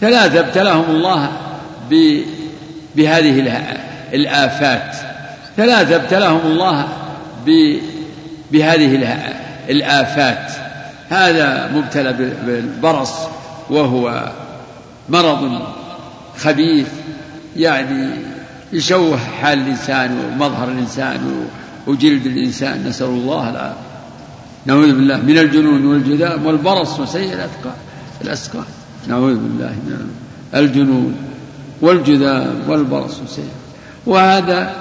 ثلاثة ابتلاهم الله بهذه الآفات. ثلاثة ابتلاهم الله بهذه الآفات. هذا مبتلى بالبرص وهو مرض خبيث يعني يشوه حال الإنسان ومظهر الإنسان وجلد الإنسان. نسأل الله العافية نعوذ بالله من الجنون والجذام والبرص وسيء الأثقال الأسقال نعوذ بالله من الجنون والجذام والبرص وسيء وهذا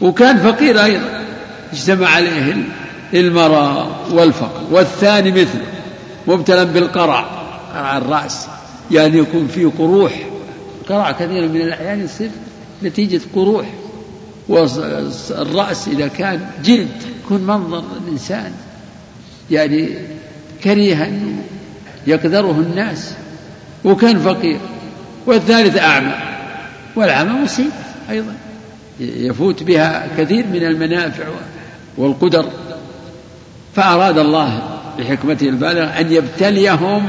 وكان فقير أيضا اجتمع عليه المرض والفقر. والثاني مثله مبتلى بالقرع قرع الرأس. يعني يكون فيه قروح. قرع كثيرا من الأحيان يصير نتيجة قروح. والرأس إذا كان جلد يكون منظر الإنسان. يعني كريها يقدره الناس وكان فقير والثالث أعمى والأعمى مصيبة أيضا يفوت بها كثير من المنافع والقدر. فأراد الله بحكمته البالغة أن يبتليهم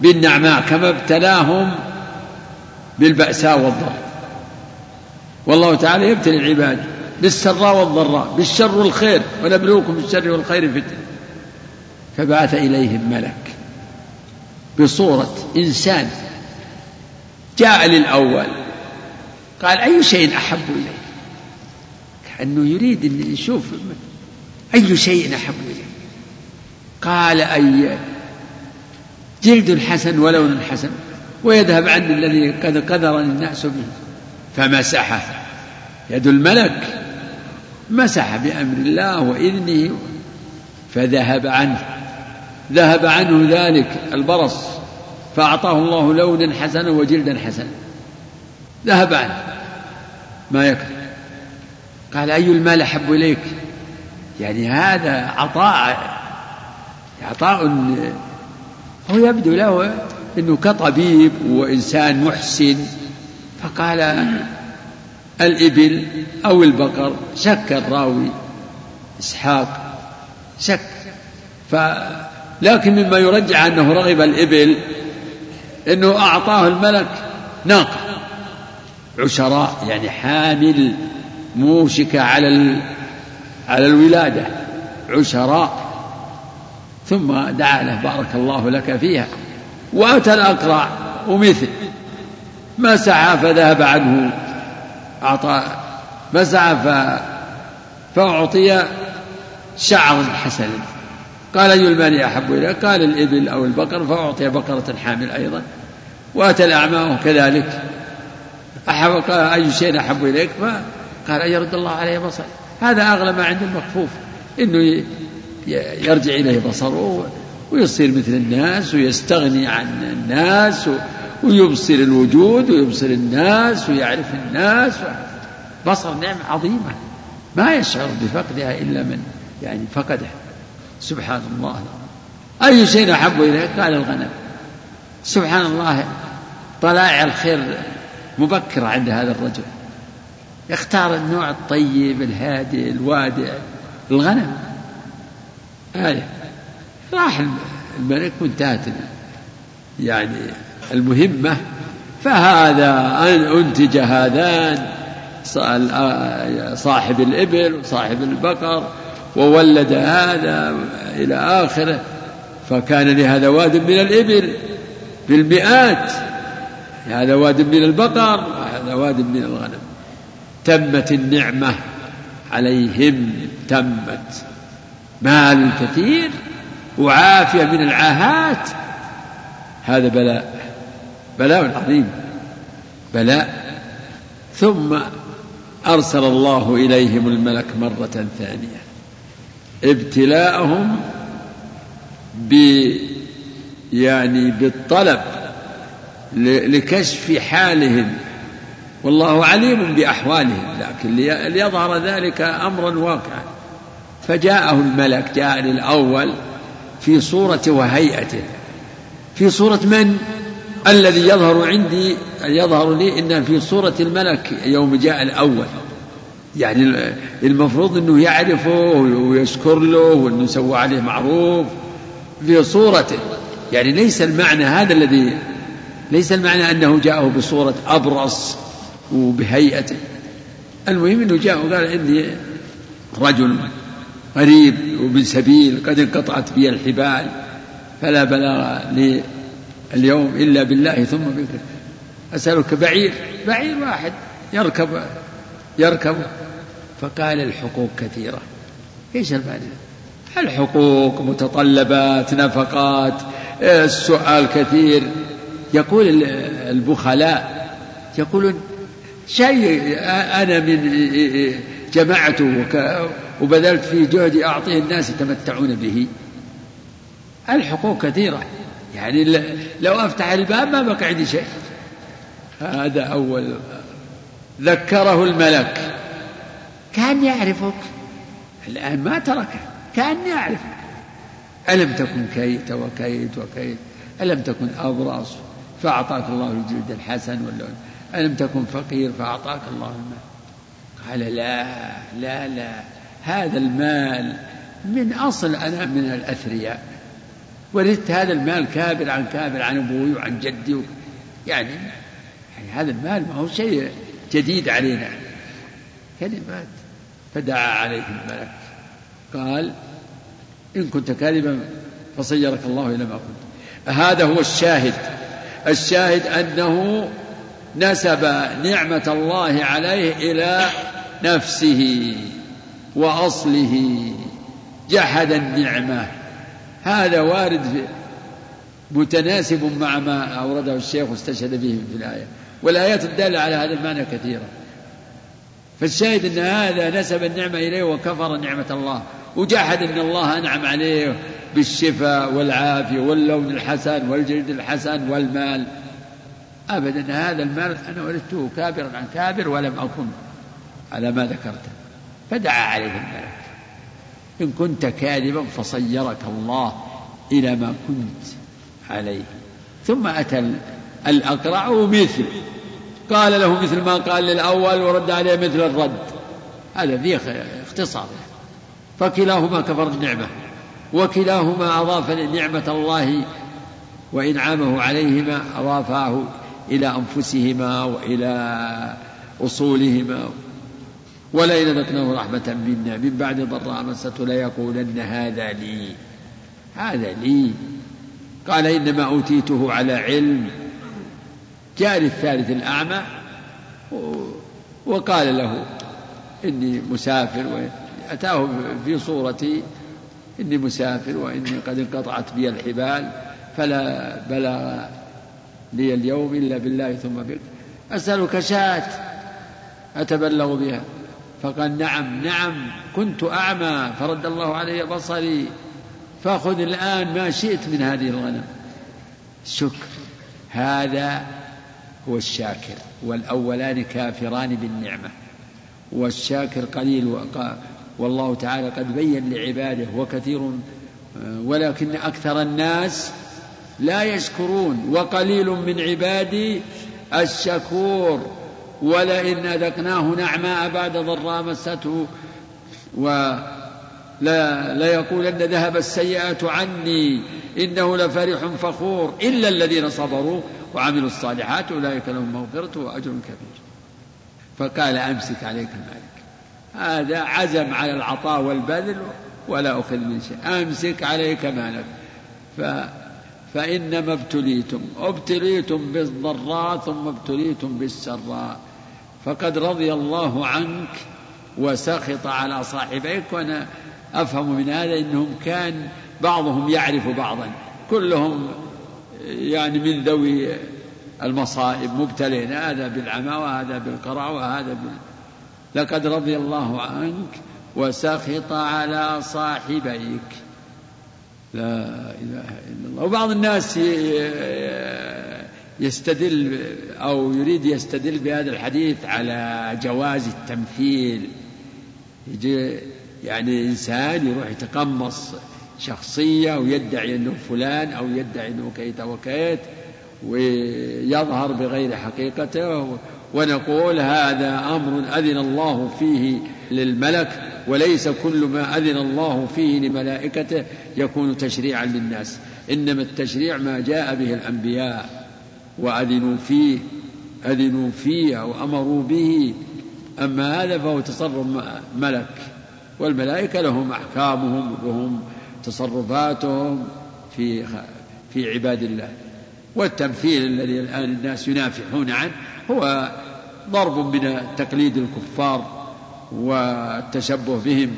بالنعماء كما ابتلاهم بالبأساء والضراء. والله تعالى يبتلي العباد بالسراء والضراء بالشر والخير ونبلوكم بالشر والخير فتنة. فبعث إليهم ملك بصورة إنسان جاء للأول. قال أي شيء أحب إليك؟ كأنه يريد أن يشوف أي شيء أحب إليك؟ قال أي جلد حسن ولون حسن ويذهب عنه الذي قد قدر الناس به. فمسحه يد الملك. مسح بأمر الله وإذنه فذهب عنه. ذهب عنه ذلك البرص فأعطاه الله لونا حسنا وجلدا حسنا. ذهب عنه. ما يكفي قال أي المال أحب إليك؟ يعني هذا عطاء عطاء هو يبدو له أنه كطبيب وإنسان محسن. فقال الإبل أو البقر شك الراوي إسحاق شك. ف لكن مما يرجع أنه رغب الإبل أنه أعطاه الملك ناقة. عشراء يعني حامل موشكة على على الولادة. عشراء. ثم دعا له بارك الله لك فيها. وأتى الأقرع ومثل. مسح فذهب عنه. أعطى مسح ف... فأعطي شعرا حسنا قال أي المال أحب إليك؟ قال الإبل أو البقر فأعطي بقرة حامل أيضا. وأتى الأعمى كذلك. أحب قال أي شيء أحب إليك؟ فقال أن يرد الله عليه بصر هذا أغلى ما عند المخفوف إنه يرجع إليه بصره ويصير مثل الناس ويستغني عن الناس ويبصر الوجود ويبصر الناس ويعرف الناس بصر نعمة عظيمة. ما يشعر بفقدها إلا من يعني فقدها سبحان الله أي شيء أحب إليك؟ قال الغنم. سبحان الله طلائع الخير مبكرة عند هذا الرجل. يختار النوع الطيب الهادئ الوادع الغنم. آية راح الملك وانتهت يعني المهمة. فهذا أن أنتج هذان صاحب الإبل وصاحب البقر. وولد هذا إلى آخره فكان لهذا واد من الإبل بالمئات هذا واد من البقر وهذا واد من الغنم. تمت النعمة عليهم تمت مال كثير وعافية من العاهات. هذا بلاء بلاء عظيم بلاء. ثم أرسل الله إليهم الملك مرة ثانية. ابتلاءهم ب يعني بالطلب لكشف حالهم. والله عليم بأحوالهم لكن ليظهر ذلك أمرا واقعا. فجاءه الملك جاء للأول في صورة وهيئته. في صورة من؟ الذي يظهر عندي يظهر لي إنه في صورة الملك يوم جاء الأول. يعني المفروض أنه يعرفه ويشكر له وأنه سوى عليه معروف في صورته. يعني ليس المعنى هذا الذي ليس المعنى أنه جاءه بصورة أبرص وبهيئته. المهم أنه جاء وقال إني رجل غريب ومن سبيل قد انقطعت بي الحبال فلا بلاغ لي اليوم إلا بالله ثم بك أسألك بعير بعير واحد يركب يركب فقال الحقوق كثيرة. إيش المعنى الحقوق متطلبات نفقات السؤال كثير. يقول البخلاء يقولون شيء أنا من جمعته وبذلت فيه جهدي أعطيه الناس يتمتعون به. الحقوق كثيرة. يعني لو أفتح الباب ما بقى عندي شيء. هذا أول. ذكره الملك. كان يعرفك. الآن ما تركه. كان يعرفك. ألم تكن كيت وكيت وكيت؟ ألم تكن أبرص فأعطاك الله الجلد الحسن ولا ألم تكن فقير فأعطاك الله المال. قال لا لا لا. هذا المال من أصل أنا من الأثرياء. ورثت هذا المال كابر عن كابر عن أبوي وعن جدي يعني, يعني هذا المال ما هو شيء جديد علينا. كلمات. فدعا عليه الملك قال إن كنت كاذبا فصيرك الله إلى ما كنت. هذا هو الشاهد. الشاهد أنه نسب نعمة الله عليه إلى نفسه وأصله. جحد النعمة. هذا وارد متناسب مع ما أورده الشيخ واستشهد به في الآية. والآيات الدالة على هذا المعنى كثيرة فالشاهد أن هذا نسب النعمة إليه وكفر نعمة الله. وجحد أن الله أنعم عليه بالشفاء والعافية واللون الحسن والجلد الحسن والمال. أبدا هذا المال أنا ولدته كابرا عن كابر ولم أكن على ما ذكرته فدعا عليه الملك. إن كنت كاذبا فصيرك الله إلى ما كنت عليه. ثم أتى الأقرع مثل. قال له مثل ما قال للأول ورد عليه مثل الرد. هذا فيه اختصار. فكلاهما كفر النعمة وكلاهما أضاف نعمة الله وإنعامه عليهما أضافاه إلى أنفسهما وإلى أصولهما. ولئن ذقناه رحمة منا. من بعد ضراء مسته ليقولن هذا لي. هذا لي. قال إنما أوتيته على علم. جاء للثالث الأعمى وقال له إني مسافر أتاه في صورة إني مسافر وإني قد انقطعت بي الحبال فلا بلغ لي اليوم إلا بالله ثم بك. أسألك شاة أتبلغ بها. فقال نعم نعم كنت أعمى فرد الله علي بصري. فخذ الآن ما شئت من هذه الغنم. شكر. هذا هو الشاكر والأولان كافران بالنعمة. والشاكر قليل والله تعالى قد بين لعباده وكثير ولكن أكثر الناس لا يشكرون وقليل من عبادي الشكور. ولئن أذقناه نعماء بعد ضراء مسته. و لا ليقولن ذهب السيئات عني إنه لفرح فخور إلا الذين صبروا وعملوا الصالحات أولئك لهم مغفرة وأجر كبير. فقال أمسك عليك المالك هذا عزم على العطاء والبذل ولا أخذ من شيء. أمسك عليك مالك. ف فإنما ابتليتم. ابتليتم بالضراء ثم ابتليتم بالسراء. فقد رضي الله عنك وسخط على صاحبيك وأنا أفهم من هذا أنهم كان بعضهم يعرف بعضا. كلهم يعني من ذوي المصائب مبتلين. هذا بالعمى وهذا بالقرع وهذا بال... لقد رضي الله عنك وسخط على صاحبيك. لا إله إلا الله. وبعض الناس يستدل أو يريد يستدل بهذا الحديث على جواز التمثيل. يجي يعني إنسان يروح يتقمص شخصية ويدعي أنه فلان أو يدعي أنه كيت وكيت ويظهر بغير حقيقته ونقول هذا أمر أذن الله فيه للملك وليس كل ما أذن الله فيه لملائكته يكون تشريعا للناس. إنما التشريع ما جاء به الأنبياء وأذنوا فيه أذنوا فيه أو أمروا به. أما هذا فهو تصرف ملك. والملائكة لهم أحكامهم لهم تصرفاتهم في في عباد الله. والتمثيل الذي الآن الناس ينافحون عنه هو ضرب من تقليد الكفار والتشبه بهم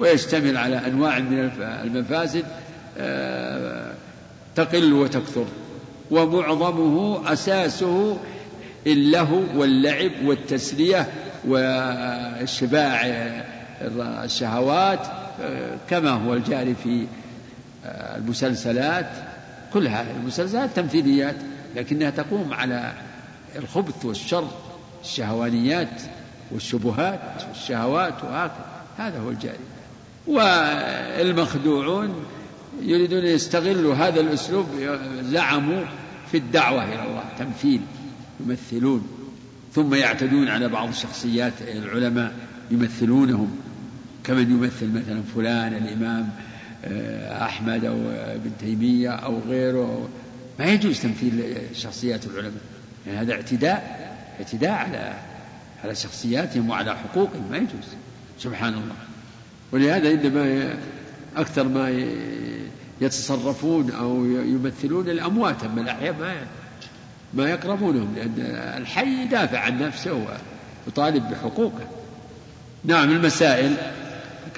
ويشتمل على أنواع من المفاسد آه، تقل وتكثر. ومعظمه أساسه اللهو واللعب والتسلية وشباع الشهوات كما هو الجاري في المسلسلات. كلها المسلسلات تمثيليات لكنها تقوم على الخبث والشر الشهوانيات والشبهات والشهوات وهكذا. هذا هو الجاري. والمخدوعون يريدون أن يستغلوا هذا الأسلوب زعموا في الدعوة إلى الله تمثيل يمثلون ثم يعتدون على بعض الشخصيات العلماء يمثلونهم. كمن يمثل مثلا فلان الإمام آه، أحمد أو ابن تيمية أو غيره؟ ما يجوز تمثيل شخصيات العلماء. يعني هذا اعتداء اعتداء على على شخصياتهم وعلى حقوقهم ما يجوز. سبحان الله. ولهذا إنما أكثر ما يتصرفون أو يمثلون الأموات أما الأحياء ما ما يقربونهم لأن الحي يدافع عن نفسه ويطالب بحقوقه. نعم المسائل.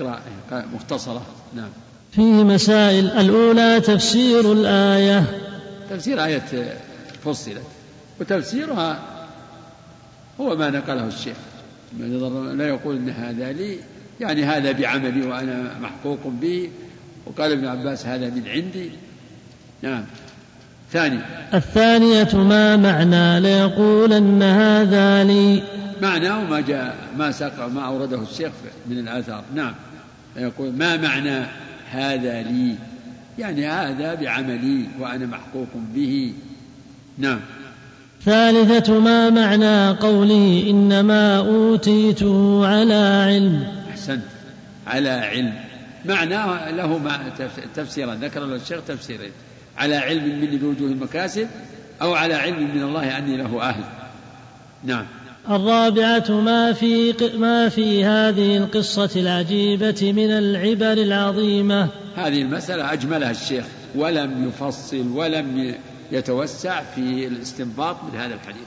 اقرأ مختصرة. نعم. فيه مسائل. الأولى تفسير الآية. تفسير آية فصلت. وتفسيرها هو ما نقله الشيخ. لا يقول إن هذا لي يعني هذا بعملي وأنا محقوق به وقال ابن عباس هذا من عندي. نعم. ثاني. الثانية ما معنى ليقولن هذا لي. معناه ما جاء ما ساق ما أورده الشيخ من الآثار. نعم. يقول ما معنى هذا لي؟ يعني هذا بعملي وأنا محقوق به. نعم. ثالثة ما معنى قوله إنما أوتيته على علم. أحسنت. على علم. معناه له ما تفسيرا ذكر له الشيخ تفسيرين. على علم مني بوجوه المكاسب أو على علم من الله أني له أهل. نعم. الرابعة ما في ما في هذه القصة العجيبة من العبر العظيمة. هذه المسألة أجملها الشيخ ولم يفصل ولم يتوسع في الاستنباط من هذا الحديث.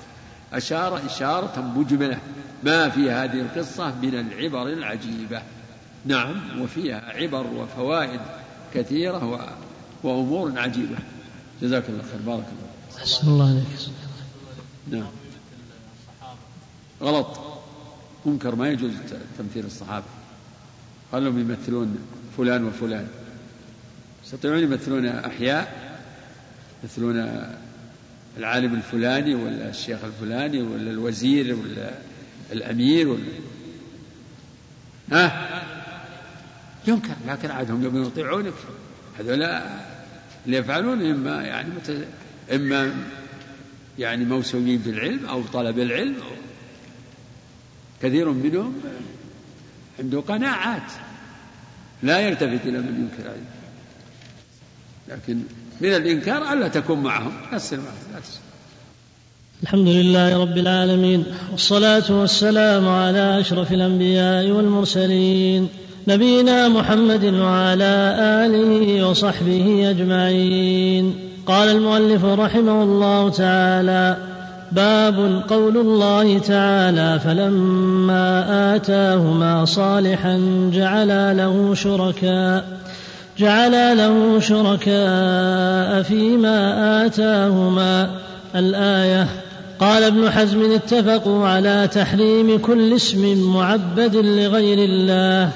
أشار إشارة مجملة ما في هذه القصة من العبر العجيبة. نعم وفيها عبر وفوائد كثيرة وأمور عجيبة. جزاك الله خير. بارك الله أحسن الله عليك. نعم. غلط. منكر ما يجوز تمثيل الصحابة. قال لهم يمثلون فلان وفلان. يستطيعون يمثلون أحياء يمثلون العالم الفلاني ولا الشيخ الفلاني ولا الوزير ولا الأمير ولا. ها؟ ينكر لكن عادهم يوم يطيعونك. هذول اللي يفعلون إما يعني إما يعني موسومين بالعلم أو طلب العلم أو كثير منهم عنده قناعات لا يلتفت إلى من ينكر عليه. لكن من الإنكار ألا تكون معهم. أصل معهم الحمد لله رب العالمين والصلاة والسلام على أشرف الأنبياء والمرسلين. نبينا محمد وعلى آله وصحبه أجمعين. قال المؤلف رحمه الله تعالى باب قول الله تعالى فلما آتاهما صالحا جعلا له شركاء جعلا له شركاء فيما آتاهما. الآية قال ابن حزم اتفقوا على تحريم كل اسم معبد لغير الله.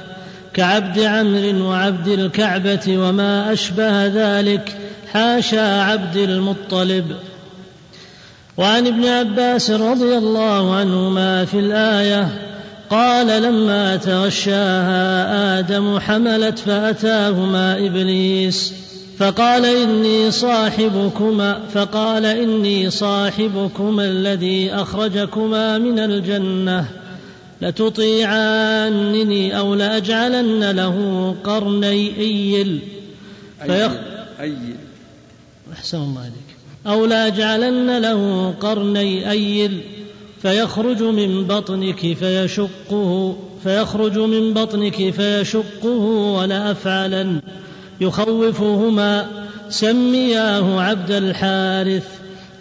كعبد عمرو وعبد الكعبة وما أشبه ذلك حاشا عبد المطلب. وعن ابن عباس رضي الله عنهما في الآية قال لما تغشاها آدم حملت فأتاهما إبليس فقال إني صاحبكما فقال إني صاحبكما الذي أخرجكما من الجنة. لتطيعانني أو لأجعلن له قرني أيل. فيخ أيل أحسن الله عليك أو لأجعلن له قرني أيل. فيخرج من بطنك فيشقه فيخرج من بطنك فيشقه ولأفعلن. يخوفهما. سمياه عبد الحارث.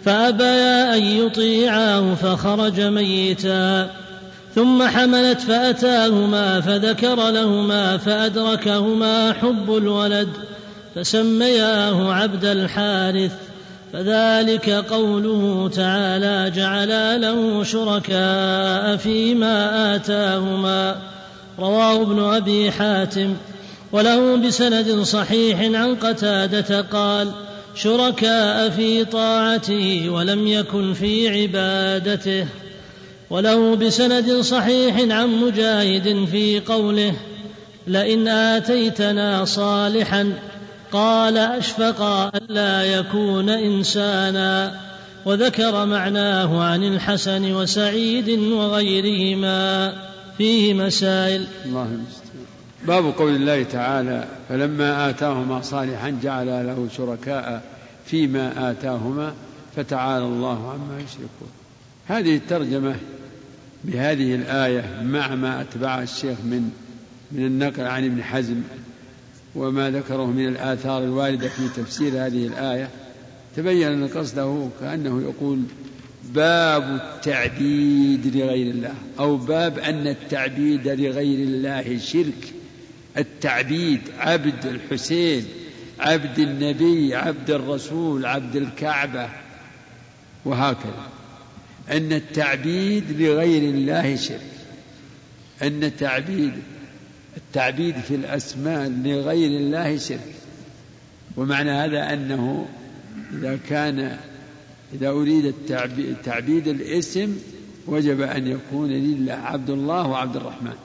فأبيا أن يطيعاه فخرج ميتا. ثم حملت فأتاهما فذكر لهما فأدركهما حب الولد فسمياه عبد الحارث فذلك قوله تعالى جعلا له شركاء فيما آتاهما. رواه ابن أبي حاتم. وله بسند صحيح عن قتادة قال شركاء في طاعته ولم يكن في عبادته. وله بسند صحيح عن مجاهد في قوله لئن آتيتنا صالحا قال أشفق ألا يكون إنسانا وذكر معناه عن الحسن وسعيد وغيرهما فيه مسائل. الله باب قول الله تعالى فلما آتاهما صالحا جعل له شركاء فيما آتاهما فتعالى الله عما يشركون. هذه الترجمة بهذه الآية مع ما أتبع الشيخ من من النقل عن ابن حزم وما ذكره من الآثار الواردة في تفسير هذه الآية تبين أن قصده كأنه يقول باب التعبيد لغير الله أو باب أن التعبيد لغير الله شرك. التعبيد عبد الحسين عبد النبي عبد الرسول عبد الكعبة وهكذا. أن التعبيد لغير الله شرك. أن التعبيد التعبيد في الأسماء لغير الله شرك. ومعنى هذا أنه إذا كان إذا أريد التعبيد, تعبيد الاسم وجب أن يكون لله عبد الله وعبد الرحمن.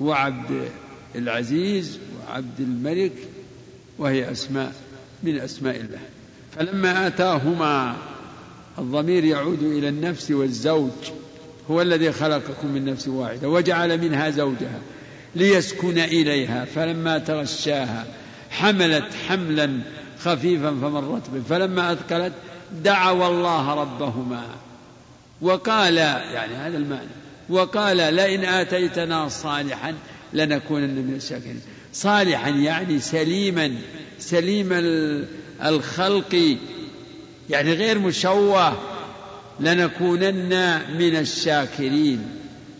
وعبد العزيز وعبد الملك وهي أسماء من أسماء الله. فلما آتاهما الضمير يعود إلى النفس والزوج هو الذي خلقكم من نفس واحدة وجعل منها زوجها ليسكن إليها فلما تغشاها حملت حملا خفيفا فمرت به فلما أثقلت دعوا الله ربهما. وقال يعني هذا المعنى وقال لئن آتيتنا صالحا لنكونن من الشاكرين. صالحا يعني سليما سليم الخلق يعني غير مشوه لنكونن من الشاكرين.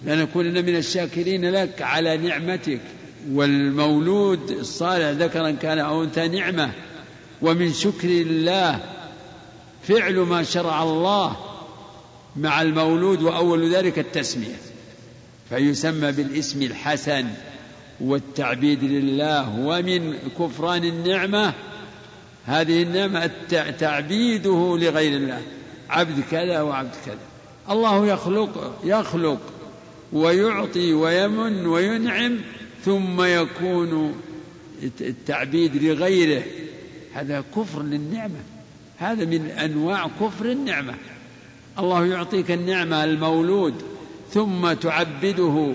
لنكونن من الشاكرين لك على نعمتك. والمولود الصالح ذكرا كان أو أنثى نعمة. ومن شكر الله فعل ما شرع الله مع المولود وأول ذلك التسمية. فيسمى بالاسم الحسن والتعبيد لله. ومن كفران النعمة هذه النعمة تعبيده لغير الله. عبد كذا وعبد كذا. الله يخلق يخلق ويعطي ويمن وينعم ثم يكون التعبيد لغيره. هذا كفر للنعمة. هذا من أنواع كفر النعمة. الله يعطيك النعمة المولود ثم تعبده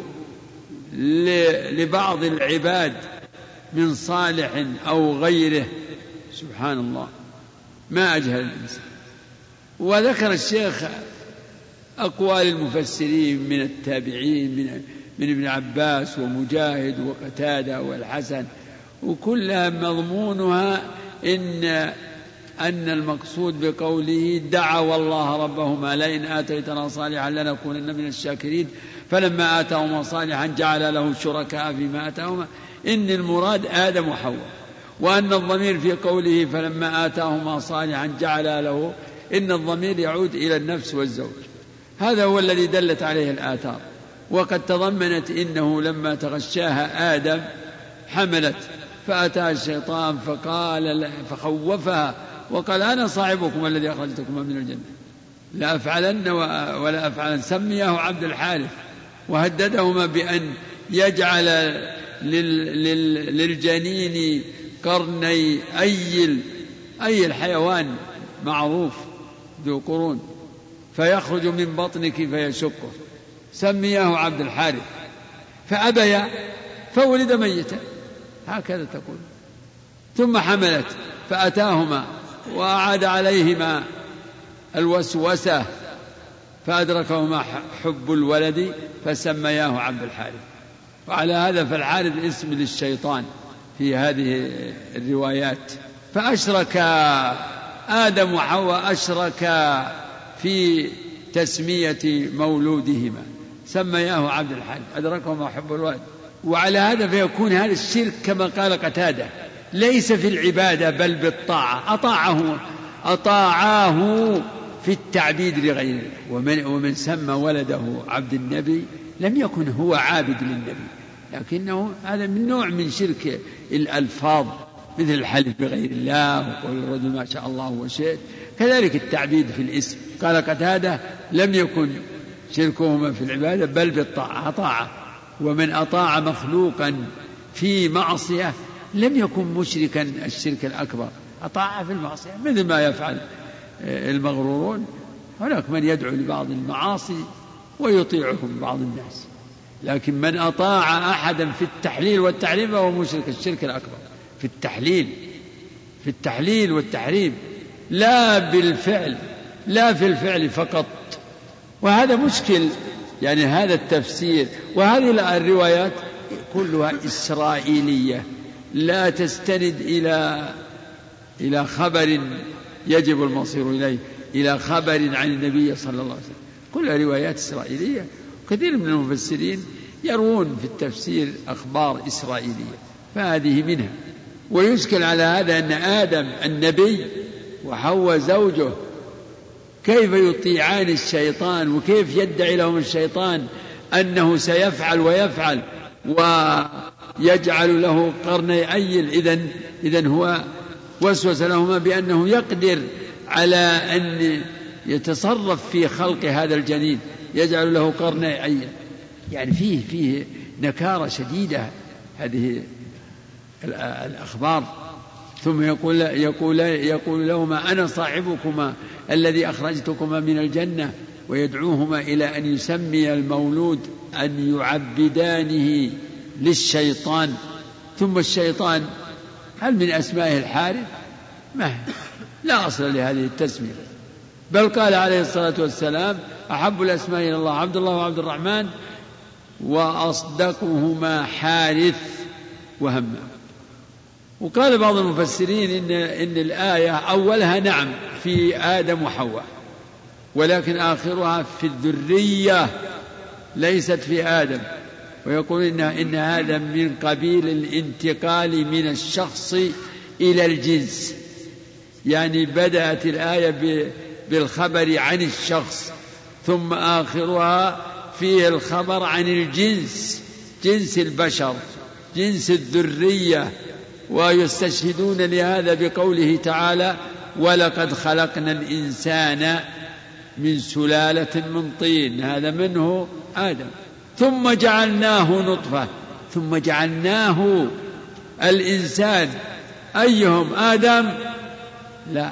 لبعض العباد من صالح أو غيره. سبحان الله. ما أجهل الإنسان. وذكر الشيخ أقوال المفسرين من التابعين من من ابن عباس ومجاهد وقتادة والحسن وكلها مضمونها إن أن المقصود بقوله دعوا الله ربهما لئن آتيتنا صالحا لنكونن من الشاكرين فلما آتاهما صالحا جعل له شركاء فيما آتاهما. إن المراد آدم وحواء. وأن الضمير في قوله فلما آتاهما صالحا جعل له إن الضمير يعود إلى النفس والزوج. هذا هو الذي دلت عليه الآثار. وقد تضمنت إنه لما تغشاها آدم حملت فأتاها الشيطان فقال فخوفها وقال أنا صاحبكم الذي أخرجتكما من الجنة. لأفعلن ولا أفعلن سميه عبد الحارث وهددهما بأن يجعل للجنين قرني أيل أي الحيوان معروف ذو قرون فيخرج من بطنك فيشقه. سمياه عبد الحارث. فأبيا فولد ميتا. هكذا تقول. ثم حملت فأتاهما وأعاد عليهما الوسوسة فأدركهما حب الولد فسمياه عبد الحارث. وعلى هذا فالحارث اسم للشيطان. في هذه الروايات. فأشرك آدم وحواء أشركا في تسمية مولودهما. سمياه عبد الحارث أدركهما حب الولد وعلى هذا فيكون هذا الشرك كما قال قتادة. ليس في العبادة بل بالطاعة. أطاعه أطاعاه في التعبيد لغيره. ومن, ومن سمى ولده عبد النبي لم يكن هو عابد للنبي. لكنه هذا من نوع من شرك الألفاظ مثل الحلف بغير الله وقول الرجل ما شاء الله وشئت. كذلك التعبيد في الاسم. قال قتادة لم يكن شركهما في العبادة بل بالطاعة طاعة ومن أطاع مخلوقا في معصية لم يكن مشركا الشرك الأكبر. أطاع في المعصية مثل ما يفعل المغرورون. هناك من يدعو لبعض المعاصي ويطيعهم بعض الناس. لكن من أطاع أحدا في التحليل والتحريم فهو مشرك الشرك الأكبر. في التحليل في التحليل والتحريم لا بالفعل لا في الفعل فقط. وهذا مشكل يعني هذا التفسير وهذه الروايات كلها إسرائيلية. لا تستند إلى إلى خبر يجب المصير إليه إلى خبر عن النبي صلى الله عليه وسلم. كلها روايات إسرائيلية. كثير من المفسرين يروون في التفسير أخبار إسرائيلية فهذه منها. ويشكل على هذا أن آدم النبي وحواء زوجه كيف يطيعان الشيطان وكيف يدعي لهم الشيطان أنه سيفعل ويفعل ويجعل له قرني أيل إذا إذا هو وسوس لهما بأنه يقدر على أن يتصرف في خلق هذا الجنين. يجعل له قرني أيل يعني فيه فيه نكارة شديدة هذه الأخبار. ثم يقول يقول يقول لهما أنا صاحبكما الذي أخرجتكما من الجنة ويدعوهما إلى أن يسمي المولود أن يعبدانه للشيطان. ثم الشيطان هل من أسمائه الحارث؟ ما لا أصل لهذه التسمية. بل قال عليه الصلاة والسلام أحب الأسماء إلى الله عبد الله وعبد الرحمن وأصدقهما حارث وهمام وقال بعض المفسرين إن إن الآية أولها نعم في آدم وحواء ولكن آخرها في الذرية ليست في آدم. ويقول إن إن هذا من قبيل الانتقال من الشخص إلى الجنس. يعني بدأت الآية بالخبر عن الشخص. ثم آخرها فيه الخبر عن الجنس جنس البشر جنس الذرية ويستشهدون لهذا بقوله تعالى ولقد خلقنا الإنسان من سلالة من طين هذا منه آدم. ثم جعلناه نطفة. ثم جعلناه الإنسان. أيهم؟ آدم؟ لا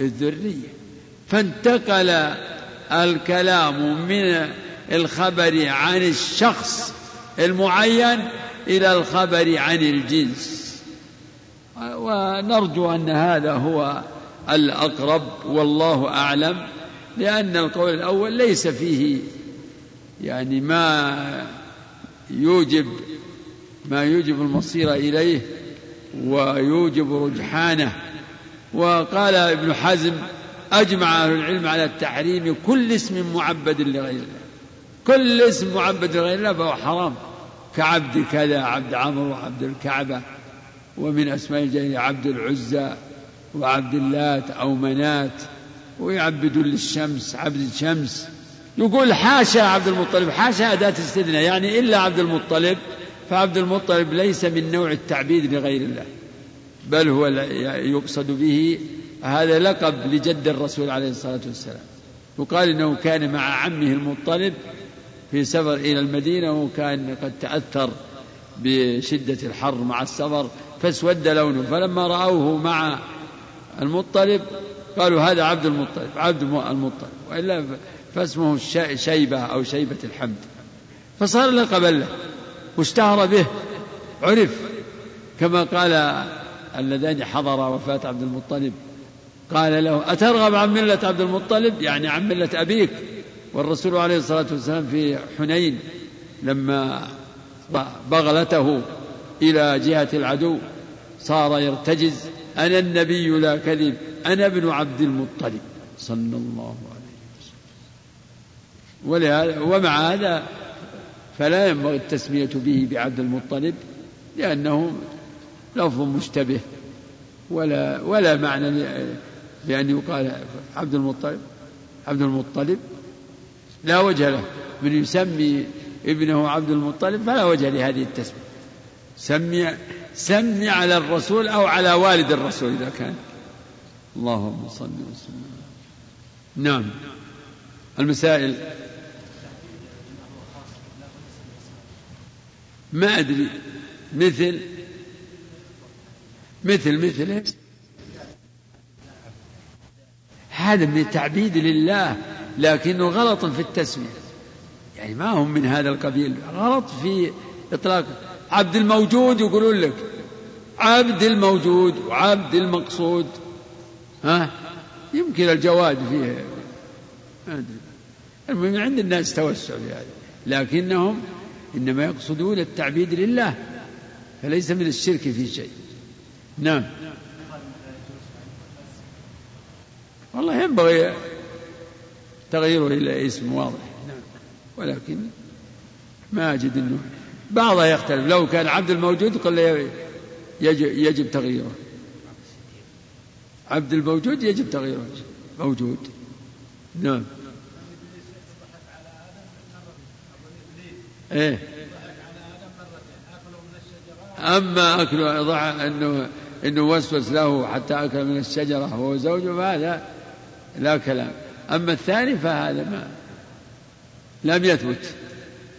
الذرية. فانتقل الكلام من الخبر عن الشخص المعين إلى الخبر عن الجنس. ونرجو أن هذا هو الأقرب والله أعلم لأن القول الأول ليس فيه يعني ما يوجب ما يوجب المصير إليه ويوجب رجحانه. وقال ابن حزم أجمع أهل العلم على التحريم كل اسم معبد لغير الله. كل اسم معبد لغير الله فهو حرام. كعبد كذا عبد عمرو وعبد الكعبة ومن أسماء الجاهلية عبد العزى وعبد اللات أو منات ويعبدون للشمس عبد الشمس. يقول حاشا عبد المطلب حاشا أداة استثناء يعني إلا عبد المطلب فعبد المطلب ليس من نوع التعبيد لغير الله بل هو يقصد به هذا لقب لجد الرسول عليه الصلاة والسلام. وقال إنه كان مع عمه المطلب في سفر إلى المدينة وكان قد تأثر بشدة الحر مع السفر فاسود لونه. فلما رأوه مع المطلب قالوا هذا عبد المطلب عبد المطلب. وإلا فاسمه شيبة أو شيبة الحمد. فصار لقبا له واشتهر به عرف. كما قال اللذان حضر وفاة عبد المطلب. قال له أترغب عن ملة عبد المطلب؟ يعني عن ملة أبيك. والرسول عليه الصلاة والسلام في حنين لما بغلته إلى جهة العدو صار يرتجز أنا النبي لا كذب أنا ابن عبد المطلب. صلى الله عليه وسلم. ولهذا ومع هذا فلا ينبغي التسمية به بعبد المطلب لأنه لفظ مشتبه ولا ولا معنى لأن يقال عبد المطلب عبد المطلب لا وجه له. من يسمي ابنه عبد المطلب فلا وجه لهذه التسمية. سمي سمي على الرسول أو على والد الرسول إذا كان. اللهم صل وسلم. نعم. المسائل. ما أدري. مثل مثل مثل إيش؟ هذا من التعبيد لله لكنه غلط في التسمية. يعني ما هم من هذا القبيل. غلط في إطلاق. عبد الموجود يقولون لك عبد الموجود وعبد المقصود. ها؟ يمكن الجواد فيه. المهم عند الناس توسع في هذا لكنهم إنما يقصدون التعبيد لله فليس من الشرك في شيء. نعم. والله ينبغي تغييره إلى اسم واضح. ولكن ما أجد أنه بعضها يختلف. لو كان عبد الموجود قل يجب, يجب تغييره. عبد الموجود يجب تغييره. موجود. نعم. إيه. أما اكل انه إنه وسوس له حتى أكل من الشجرة وهو زوجه فهذا لا كلام. أما الثاني فهذا ما لم يثبت.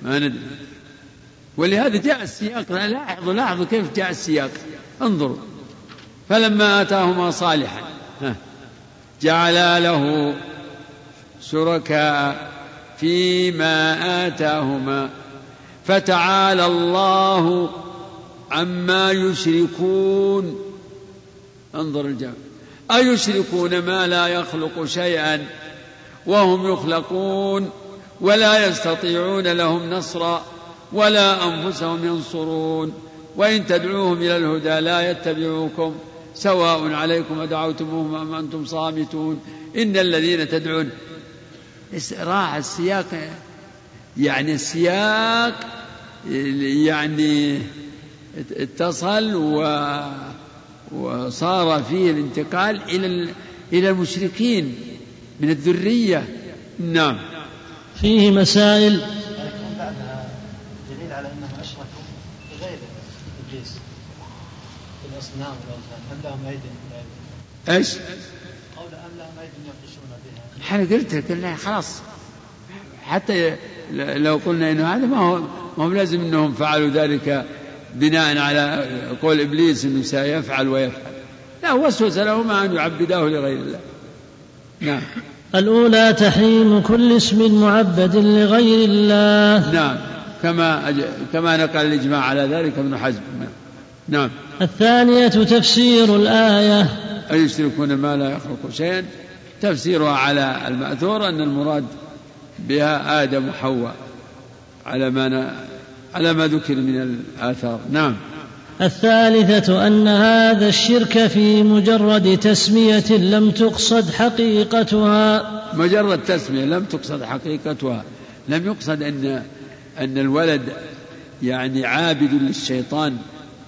ما ندري. ولهذا جاء السياق. لاحظوا لاحظوا كيف جاء السياق. انظروا. فلما آتاهما صالحا جعلا له شركاء فيما آتاهما. فتعالى الله عما يشركون. انظر الجمع أيشركون ما لا يخلق شيئا وهم يخلقون ولا يستطيعون لهم نصرا ولا أنفسهم ينصرون وإن تدعوهم إلى الهدى لا يتبعوكم سواء عليكم أدعوتموهم أم أنتم صامتون إن الذين تدعون راح السياق يعني السياق يعني اتصل و وصار فيه الانتقال إلى إلى المشركين من الذرية. نعم. فيه مسائل. الأصنام والأوثان هل لهم أيد إيش؟ قول أم لهم أيد يبطشون بها. إحنا قلت قلنا خلاص. حتى لو قلنا إنه هذا ما هو ما هو لازم إنهم فعلوا ذلك بناء على قول إبليس إنه سيفعل ويفعل. لا وسوس لهما أن يعبداه لغير الله. نعم. الأولى تحريم كل اسم معبد لغير الله. نعم. كما كما نقل الإجماع على ذلك ابن حزم. نعم. نعم الثانية تفسير الآية. أيشركون ما لا يخلق شيئا؟ تفسيرها على المأثور أن المراد بها آدم وحواء على ما على ما ذكر من الآثار. نعم. الثالثة أن هذا الشرك في مجرد تسمية لم تقصد حقيقتها. مجرد تسمية لم تقصد حقيقتها. لم يقصد أن أن الولد يعني عابد للشيطان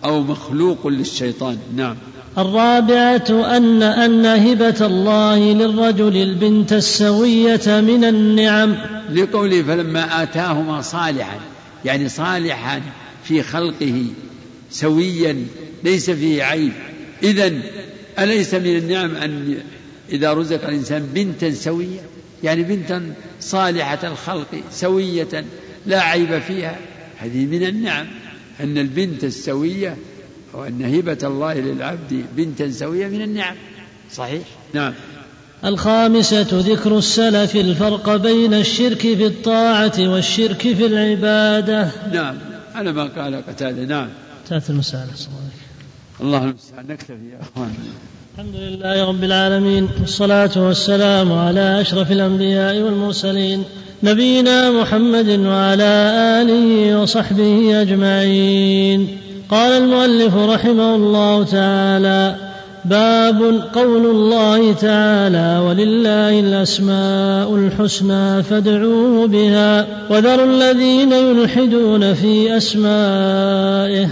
أو مخلوق للشيطان. نعم. الرابعة أن أن هبة الله للرجل البنت السوية من النعم. لقوله فلما آتاهما صالحا. يعني صالحا في خلقه سويا ليس فيه عيب. إذا أليس من النعم أن إذا رزق الإنسان بنتا سوية يعني بنتا صالحة الخلق سوية لا عيب فيها. هذه من النعم أن البنت السوية أو أن هبة الله للعبد بنتا سوية من النعم. صحيح؟ نعم. الخامسة ذكر السلف الفرق بين الشرك في الطاعة والشرك في العبادة. نعم على ما قال قتادة نعم. انتهت المسألة الله المستعان نكتفي يا أخوان. الحمد لله رب العالمين والصلاة والسلام على أشرف الأنبياء والمرسلين نبينا محمد وعلى آله وصحبه أجمعين. قال المؤلف رحمه الله تعالى باب قول الله تعالى ولله الأسماء الحسنى فادعوه بها. وذروا الذين يلحدون في أسمائه.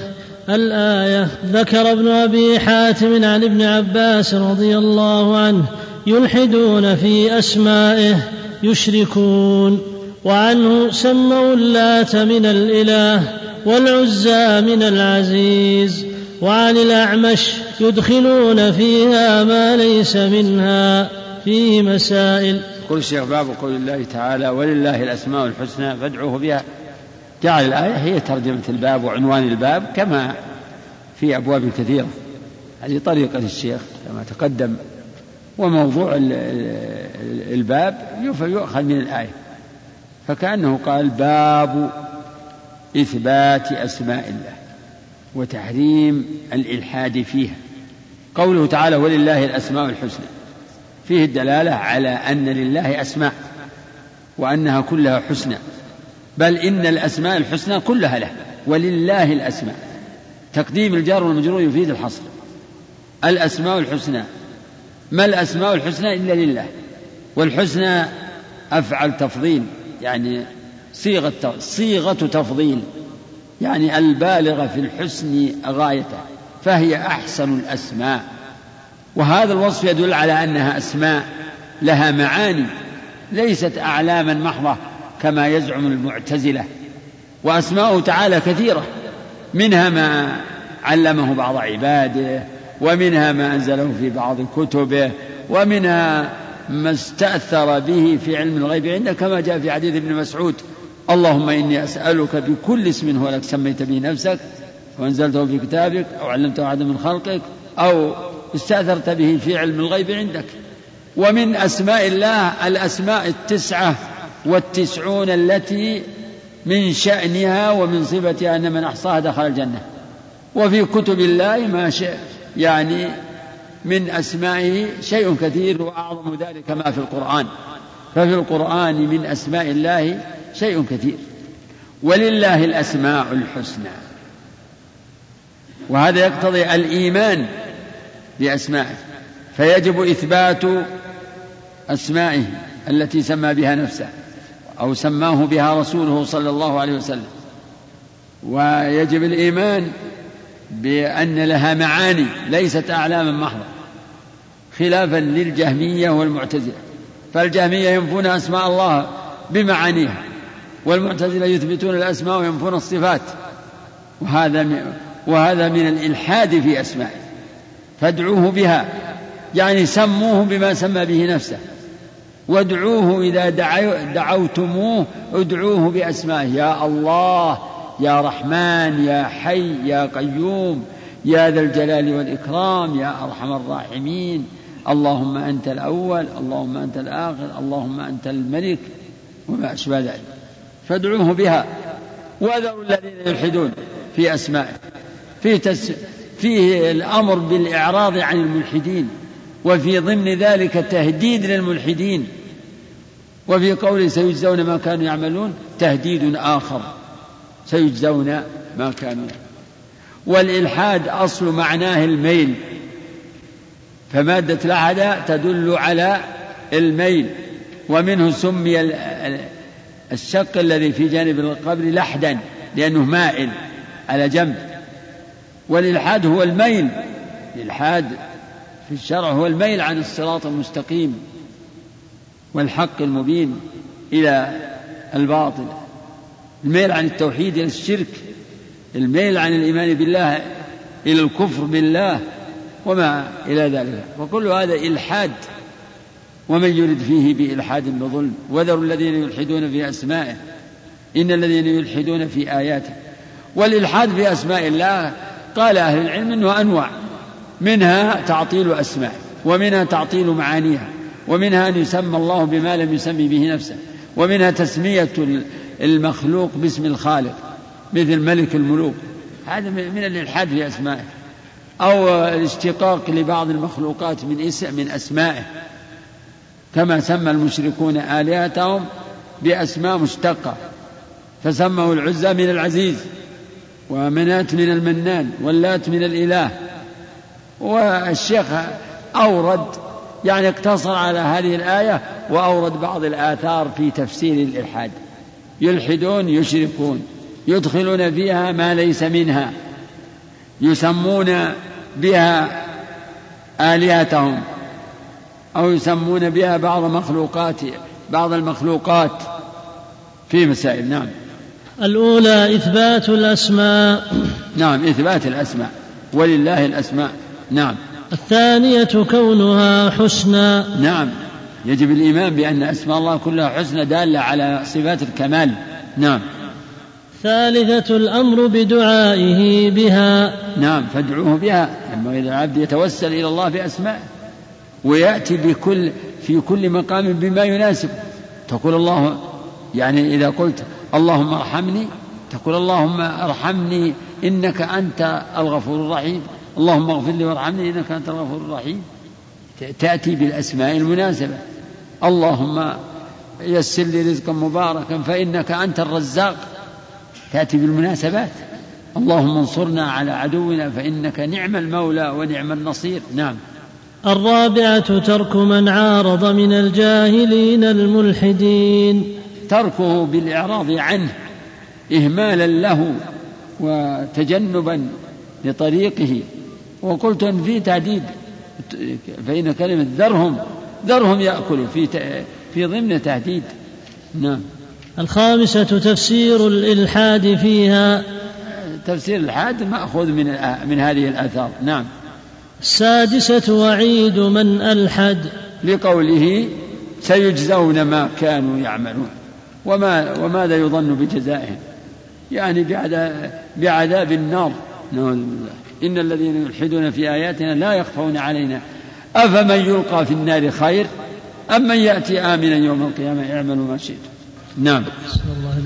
الآية ذكر ابن أبي حاتم عن ابن عباس رضي الله عنه يلحدون في أسمائه يشركون. وعنه سموا اللات من الإله والعزى من العزيز. وعن الأعمش يدخلون فيها ما ليس منها فيه مسائل. يقول الشيخ باب قول الله تعالى ولله الأسماء الحسنى فادعوه بها. جعل الآية هي ترجمة الباب وعنوان الباب كما في أبواب كثيرة. هذه طريقة الشيخ كما تقدم. وموضوع الباب يؤخذ من الآية. فكأنه قال باب إثبات أسماء الله وتحريم الإلحاد فيها. قوله تعالى ولله الأسماء الحسنى. فيه الدلالة على أن لله أسماء وأنها كلها حسنى. بل إن الأسماء الحسنى كلها له ولله الأسماء. تقديم الجار والمجرور يفيد الحصر. الأسماء الحسنى. ما الأسماء الحسنى إلا لله؟ والحسنى أفعل تفضيل يعني صيغة صيغة تفضيل يعني البالغة في الحسن غايته. فهي أحسن الأسماء. وهذا الوصف يدل على أنها أسماء لها معاني ليست أعلاما محضة كما يزعم المعتزلة. وأسماؤه تعالى كثيرة منها ما علمه بعض عباده ومنها ما أنزله في بعض كتبه ومنها ما استأثر به في علم الغيب. عنده كما جاء في حديث ابن مسعود اللهم إني أسألك بكل اسم هو لك سميت به نفسك وأنزلته في كتابك أو علمته أحد من خلقك أو استأثرت به في علم الغيب عندك. ومن أسماء الله الأسماء التسعة والتسعون التي من شأنها ومن صفتها أن من أحصاها دخل الجنة. وفي كتب الله ما شاء يعني من أسمائه شيء كثير وأعظم ذلك ما في القرآن. ففي القرآن من أسماء الله شيء كثير. ولله الأسماء الحسنى. وهذا يقتضي الإيمان بأسمائه فيجب إثبات أسمائه التي سمى بها نفسه أو سماه بها رسوله صلى الله عليه وسلم. ويجب الإيمان بأن لها معاني ليست أعلاما محضة خلافا للجهمية والمعتزلة. فالجهمية ينفون أسماء الله بمعانيها والمعتزلة يثبتون الأسماء وينفون الصفات وهذا وهذا من الإلحاد في أسمائه فادعوه بها يعني سموه بما سمى به نفسه وادعوه إذا دعوتموه ادعوه بأسمائه يا الله يا رحمن يا حي يا قيوم يا ذا الجلال والإكرام يا أرحم الراحمين اللهم أنت الأول اللهم أنت الآخر اللهم أنت الملك وما أشبه ذلك فادعوه بها وذروا الذين يلحدون في أسمائه. فيه, تس فيه الأمر بالإعراض عن الملحدين وفي ضمن ذلك تهديد للملحدين وفي قوله سيجزون ما كانوا يعملون تهديد آخر سيجزون ما كانوا والإلحاد أصل معناه الميل فمادة لحد تدل على الميل ومنه سمي الشق الذي في جانب القبر لحدا لأنه مائل على جنب. والإلحاد هو الميل. الإلحاد في الشرع هو الميل عن الصراط المستقيم والحق المبين إلى الباطل. الميل عن التوحيد إلى الشرك. الميل عن الإيمان بالله إلى الكفر بالله وما إلى ذلك. وكل هذا إلحاد. ومن يرد فيه بإلحاد بظلم. وذروا الذين يلحدون في أسمائه. إن الذين يلحدون في آياته. والإلحاد في أسماء الله قال أهل العلم أنه أنواع. منها تعطيل أسماء ومنها تعطيل معانيها ومنها أن يسمى الله بما لم يسمي به نفسه ومنها تسمية المخلوق باسم الخالق مثل ملك الملوك. هذا من الإلحاد في أسمائه. أو الاشتقاق لبعض المخلوقات من اسم من أسمائه. كما سمى المشركون آلهتهم بأسماء مشتقة فسموا العزى من العزيز. ومنات من المنان واللات من الإله. والشيخ أورد يعني اقتصر على هذه الآية وأورد بعض الآثار في تفسير الإلحاد. يلحدون يشركون يدخلون فيها ما ليس منها. يسمون بها آلهتهم أو يسمون بها بعض مخلوقات بعض المخلوقات في مسائل. نعم. الأولى إثبات الأسماء. نعم إثبات الأسماء. ولله الأسماء. نعم. الثانية كونها حسنى. نعم. يجب الإيمان بأن أسماء الله كلها حسنى دالة على صفات الكمال. نعم. ثالثة الأمر بدعائه بها. نعم فادعوه بها. ينبغي العبد يتوسل إلى الله بأسمائه ويأتي بكل في كل مقام بما يناسب. تقول الله يعني إذا قلت اللهم ارحمني تقول اللهم ارحمني إنك أنت الغفور الرحيم. اللهم اغفر لي وارحمني إنك أنت الغفور الرحيم. تأتي بالأسماء المناسبة. اللهم يسر لي رزقا مباركا فإنك أنت الرزاق. تأتي بالمناسبات. اللهم انصرنا على عدونا فإنك نعم المولى ونعم النصير. نعم. الرابعة ترك من عارض من الجاهلين الملحدين. تركه بالإعراض عنه إهمالا له وتجنبا لطريقه. وقلت أن في تعديد فإن كلمة ذرهم ذرهم يأكلوا في في ضمن تهديد نعم. الخامسة تفسير الإلحاد فيها. تفسير الإلحاد مأخوذ من من هذه الآثار. نعم. السادسة وعيد من ألحد. لقوله سيجزون ما كانوا يعملون. وما وماذا يظن بجزائهم يعني بعذاب, النار. نعوذ بالله. إن الذين يلحدون في آياتنا لا يخفون علينا. أفمن يلقى في النار خير؟ أم من يأتي آمنا يوم القيامة اعملوا ما شئتم نعم. الله.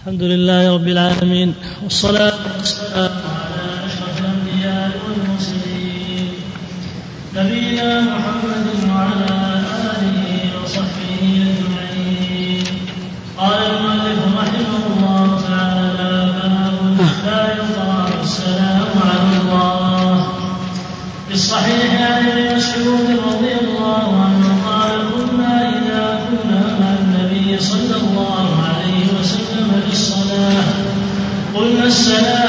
الحمد لله رب العالمين والصلاة والسلام على أشرف الأنبياء والمرسلين. نبينا محمد وعلى آله قال المؤلف رحمه الله تعالى باب لا يقال السلام على الله. في الصحيح عن ابن مسعود رضي الله عنه قال كنا إذا كنا مع النبي صلى الله عليه وسلم في الصلاة قلنا السلام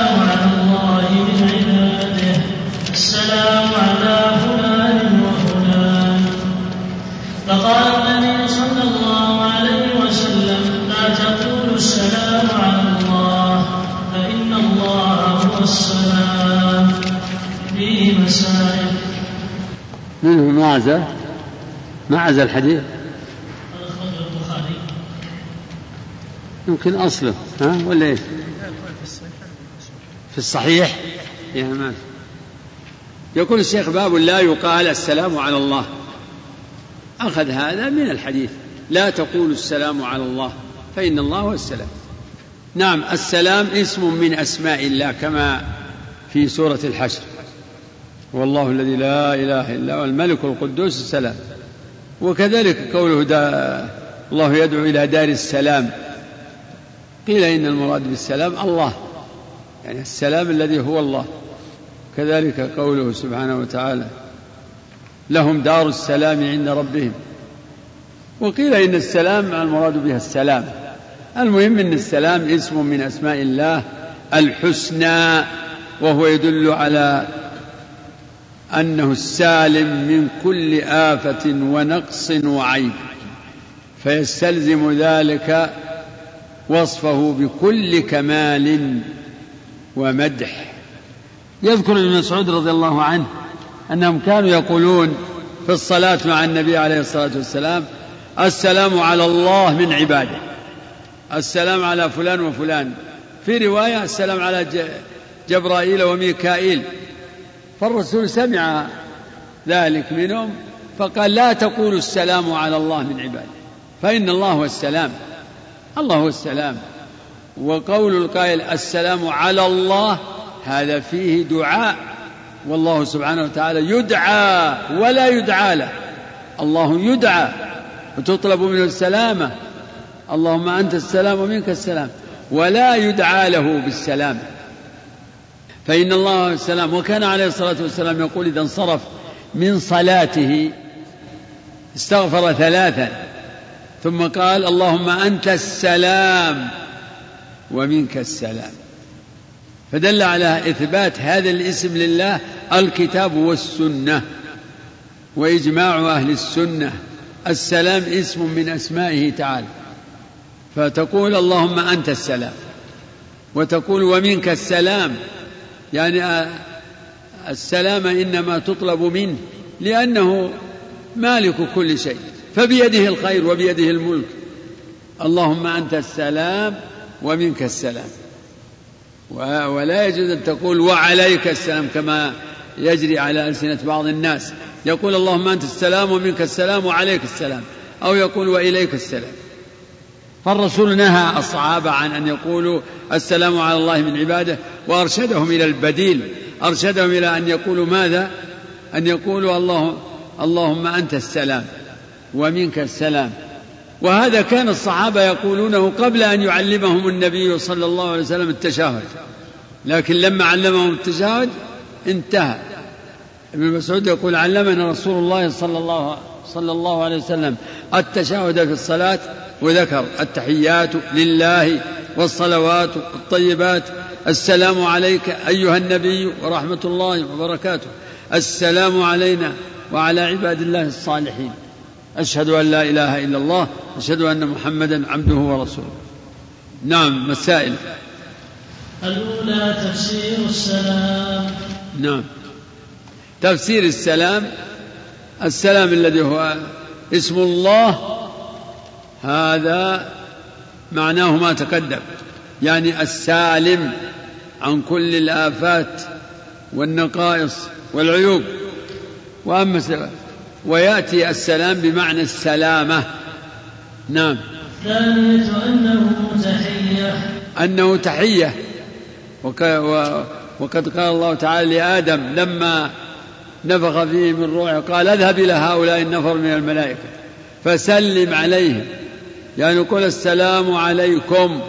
منه معزة معزة الحديث. يمكن أصله ها ولا إيش؟ في الصحيح؟ يا ما يقول الشيخ باب لا يقال السلام على الله. أخذ هذا من الحديث. لا تقول السلام على الله فإن الله هو السلام. نعم السلام اسم من أسماء الله كما في سورة الحشر. والله الذي لا إله إلا هو الملك القدوس السلام. وكذلك قوله دا الله يدعو إلى دار السلام. قيل إن المراد بالسلام الله. يعني السلام الذي هو الله. كذلك قوله سبحانه وتعالى لهم دار السلام عند ربهم. وقيل إن السلام المراد بها السلام. المهم أن السلام اسم من أسماء الله الحسنى وهو يدل على أنه السالم من كل آفة ونقص وعيب. فيستلزم ذلك وصفه بكل كمال ومدح. يذكر ابن مسعود رضي الله عنه أنهم كانوا يقولون في الصلاة مع النبي عليه الصلاة والسلام السلام على الله من عباده. السلام على فلان وفلان. في رواية السلام على جبرائيل وميكائيل. فالرسول سمع ذلك منهم فقال لا تقولوا السلام على الله من عباده فإن الله هو السلام الله هو السلام. وقول القائل السلام على الله هذا فيه دعاء والله سبحانه وتعالى يدعى ولا يدعى له. الله يدعى وتطلب منه السلامة. اللهم أنت السلام ومنك السلام ولا يدعى له بالسلام فإن الله السلام وكان عليه الصلاة والسلام يقول إذا انصرف من صلاته استغفر ثلاثا ثم قال اللهم أنت السلام ومنك السلام. فدل على إثبات هذا الاسم لله الكتاب والسنة وإجماع أهل السنة. السلام اسم من أسمائه تعالى. فتقول اللهم أنت السلام وتقول ومنك السلام يعني السلام إنما تطلب منه لأنه مالك كل شيء فبيده الخير وبيده الملك. اللهم أنت السلام ومنك السلام. ولا يجوز أن تقول وعليك السلام كما يجري على ألسنة بعض الناس. يقول اللهم أنت السلام ومنك السلام وعليك السلام أو يقول وإليك السلام. فالرسول نهى الصحابة عن أن يقولوا السلام على الله من عباده وأرشدهم إلى البديل أرشدهم إلى أن يقولوا ماذا؟ أن يقولوا الله اللهم أنت السلام ومنك السلام. وهذا كان الصحابة يقولونه قبل أن يعلمهم النبي صلى الله عليه وسلم التشهد. لكن لما علمهم التشهد انتهى. ابن مسعود يقول علمنا رسول الله صلى الله صلى الله عليه وسلم التشهد في الصلاة وذكر التحيات لله والصلوات الطيبات. السلام عليك أيها النبي ورحمة الله وبركاته. السلام علينا وعلى عباد الله الصالحين. أشهد أن لا إله إلا الله أشهد أن محمدا عبده ورسوله. نعم مسائل. الأولى تفسير السلام. نعم. تفسير السلام السلام الذي هو اسم الله هذا معناه ما تقدم. يعني السالم عن كل الآفات والنقائص والعيوب. وأما ويأتي السلام بمعنى السلامة. نعم. الثانية أنه تحية. أنه تحية. وقد قال الله تعالى لآدم لما نفخ فيه من روحه قال اذهب إلى هؤلاء النفر من الملائكة فسلم عليهم. يعني قل السلام عليكم.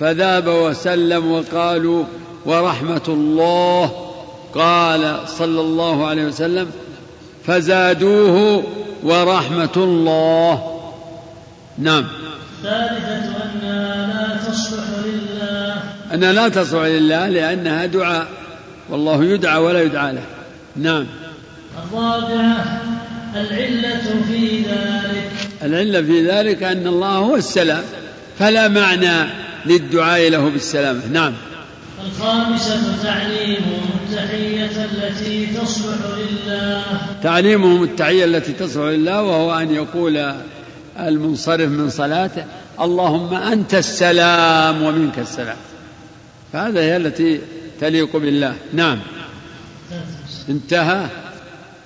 فذهب وسلم وقالوا ورحمة الله. قال صلى الله عليه وسلم فزادوه ورحمة الله. نعم. الثالثة أنها لا تصلح لله. أنها لا تصلح لله لأنها دعاء. والله يدعى ولا يدعى له. نعم. الرابعة العلة في ذلك. العلة في ذلك أن الله هو السلام فلا معنى للدعاء له بالسلامة. نعم. الخامسة تعليمهم التحية التي تصلح لله. تعليمهم التحية التي تصلح لله وهو أن يقول المنصرف من صلاته اللهم أنت السلام ومنك السلام. فهذا هي التي تليق بالله. نعم. انتهى.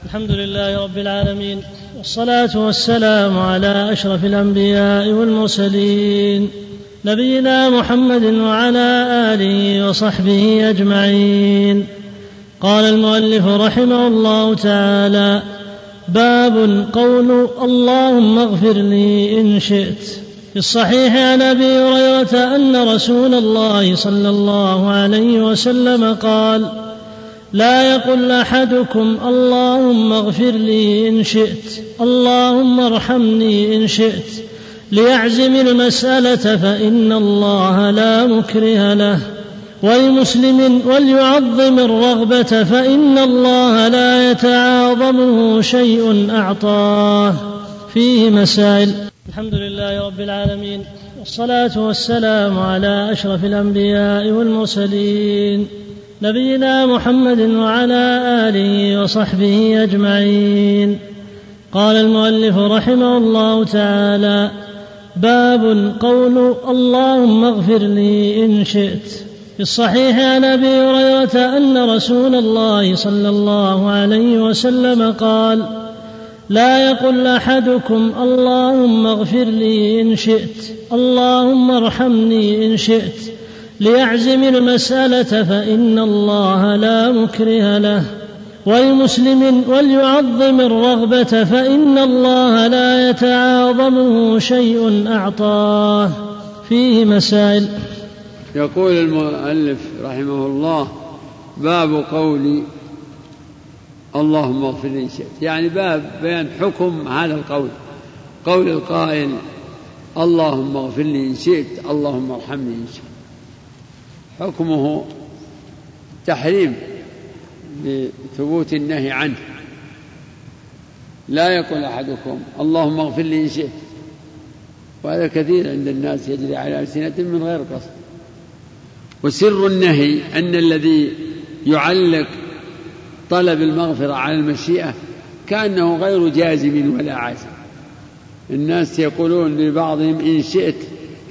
الحمد لله رب العالمين. والصلاة والسلام على أشرف الأنبياء والمرسلين نبينا محمد وعلى آله وصحبه أجمعين. قال المؤلف رحمه الله تعالى باب قول اللهم اغفر لي إن شئت. في الصحيح عن أبي هريرة أن رسول الله صلى الله عليه وسلم قال لا يقل أحدكم اللهم اغفر لي إن شئت اللهم ارحمني إن شئت. ليعزم المسألة فإن الله لا مكره له. ولمسلم وليعظم الرغبة فإن الله لا يتعاظمه شيء أعطاه. فيه مسائل. الحمد لله رب العالمين والصلاة والسلام على أشرف الأنبياء والمرسلين. نبينا محمد وعلى آله وصحبه أجمعين. قال المؤلف رحمه الله تعالى باب قول اللهم اغفر لي إن شئت. في الصحيح عن أبي هريرة أن رسول الله صلى الله عليه وسلم قال لا يقل أحدكم اللهم اغفر لي إن شئت اللهم ارحمني إن شئت. ليعزم المسألة فإن الله لا مكره له. ولمسلم وليعظم الرغبة فإن الله لا يتعاظمه شيء أعطاه. فيه مسائل. يقول المؤلف رحمه الله باب قول اللهم اغفر لي شئت يعني باب بيان حكم هذا القول. قول القائل اللهم اغفر لي إن شئت اللهم ارحمني إن شئت. حكمه تحريم لثبوت النهي عنه. لا يقول أحدكم اللهم اغفر لي إن شئت. وهذا كثير عند الناس يجري على ألسنة من غير قصد. وسر النهي أن الذي يعلق طلب المغفرة على المشيئة كأنه غير جازم ولا عازم. الناس يقولون لبعضهم إن شئت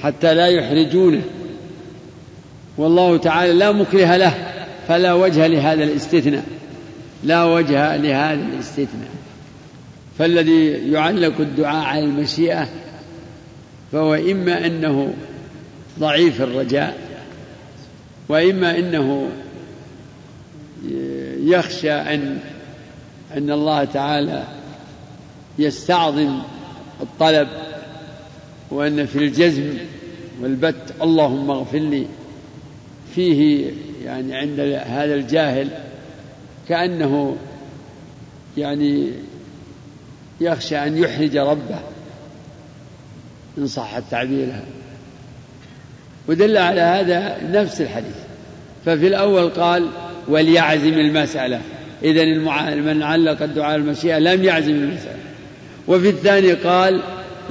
حتى لا يحرجونه. والله تعالى لا مكره له فلا وجه لهذا الاستثناء. لا وجه لهذا الاستثناء. فالذي يعلق الدعاء على المشيئة فهو إما أنه ضعيف الرجاء وإما أنه يخشى أن أن الله تعالى يستعظم الطلب وأن في الجزم والبت اللهم اغفر لي فيه يعني عند هذا الجاهل كأنه يعني يخشى أن يحرج ربه إن صح التعبير ودل على هذا نفس الحديث. ففي الأول قال وليعزم المسألة. إذا من علق الدعاء المشيئة لم يعزم المسألة. وفي الثاني قال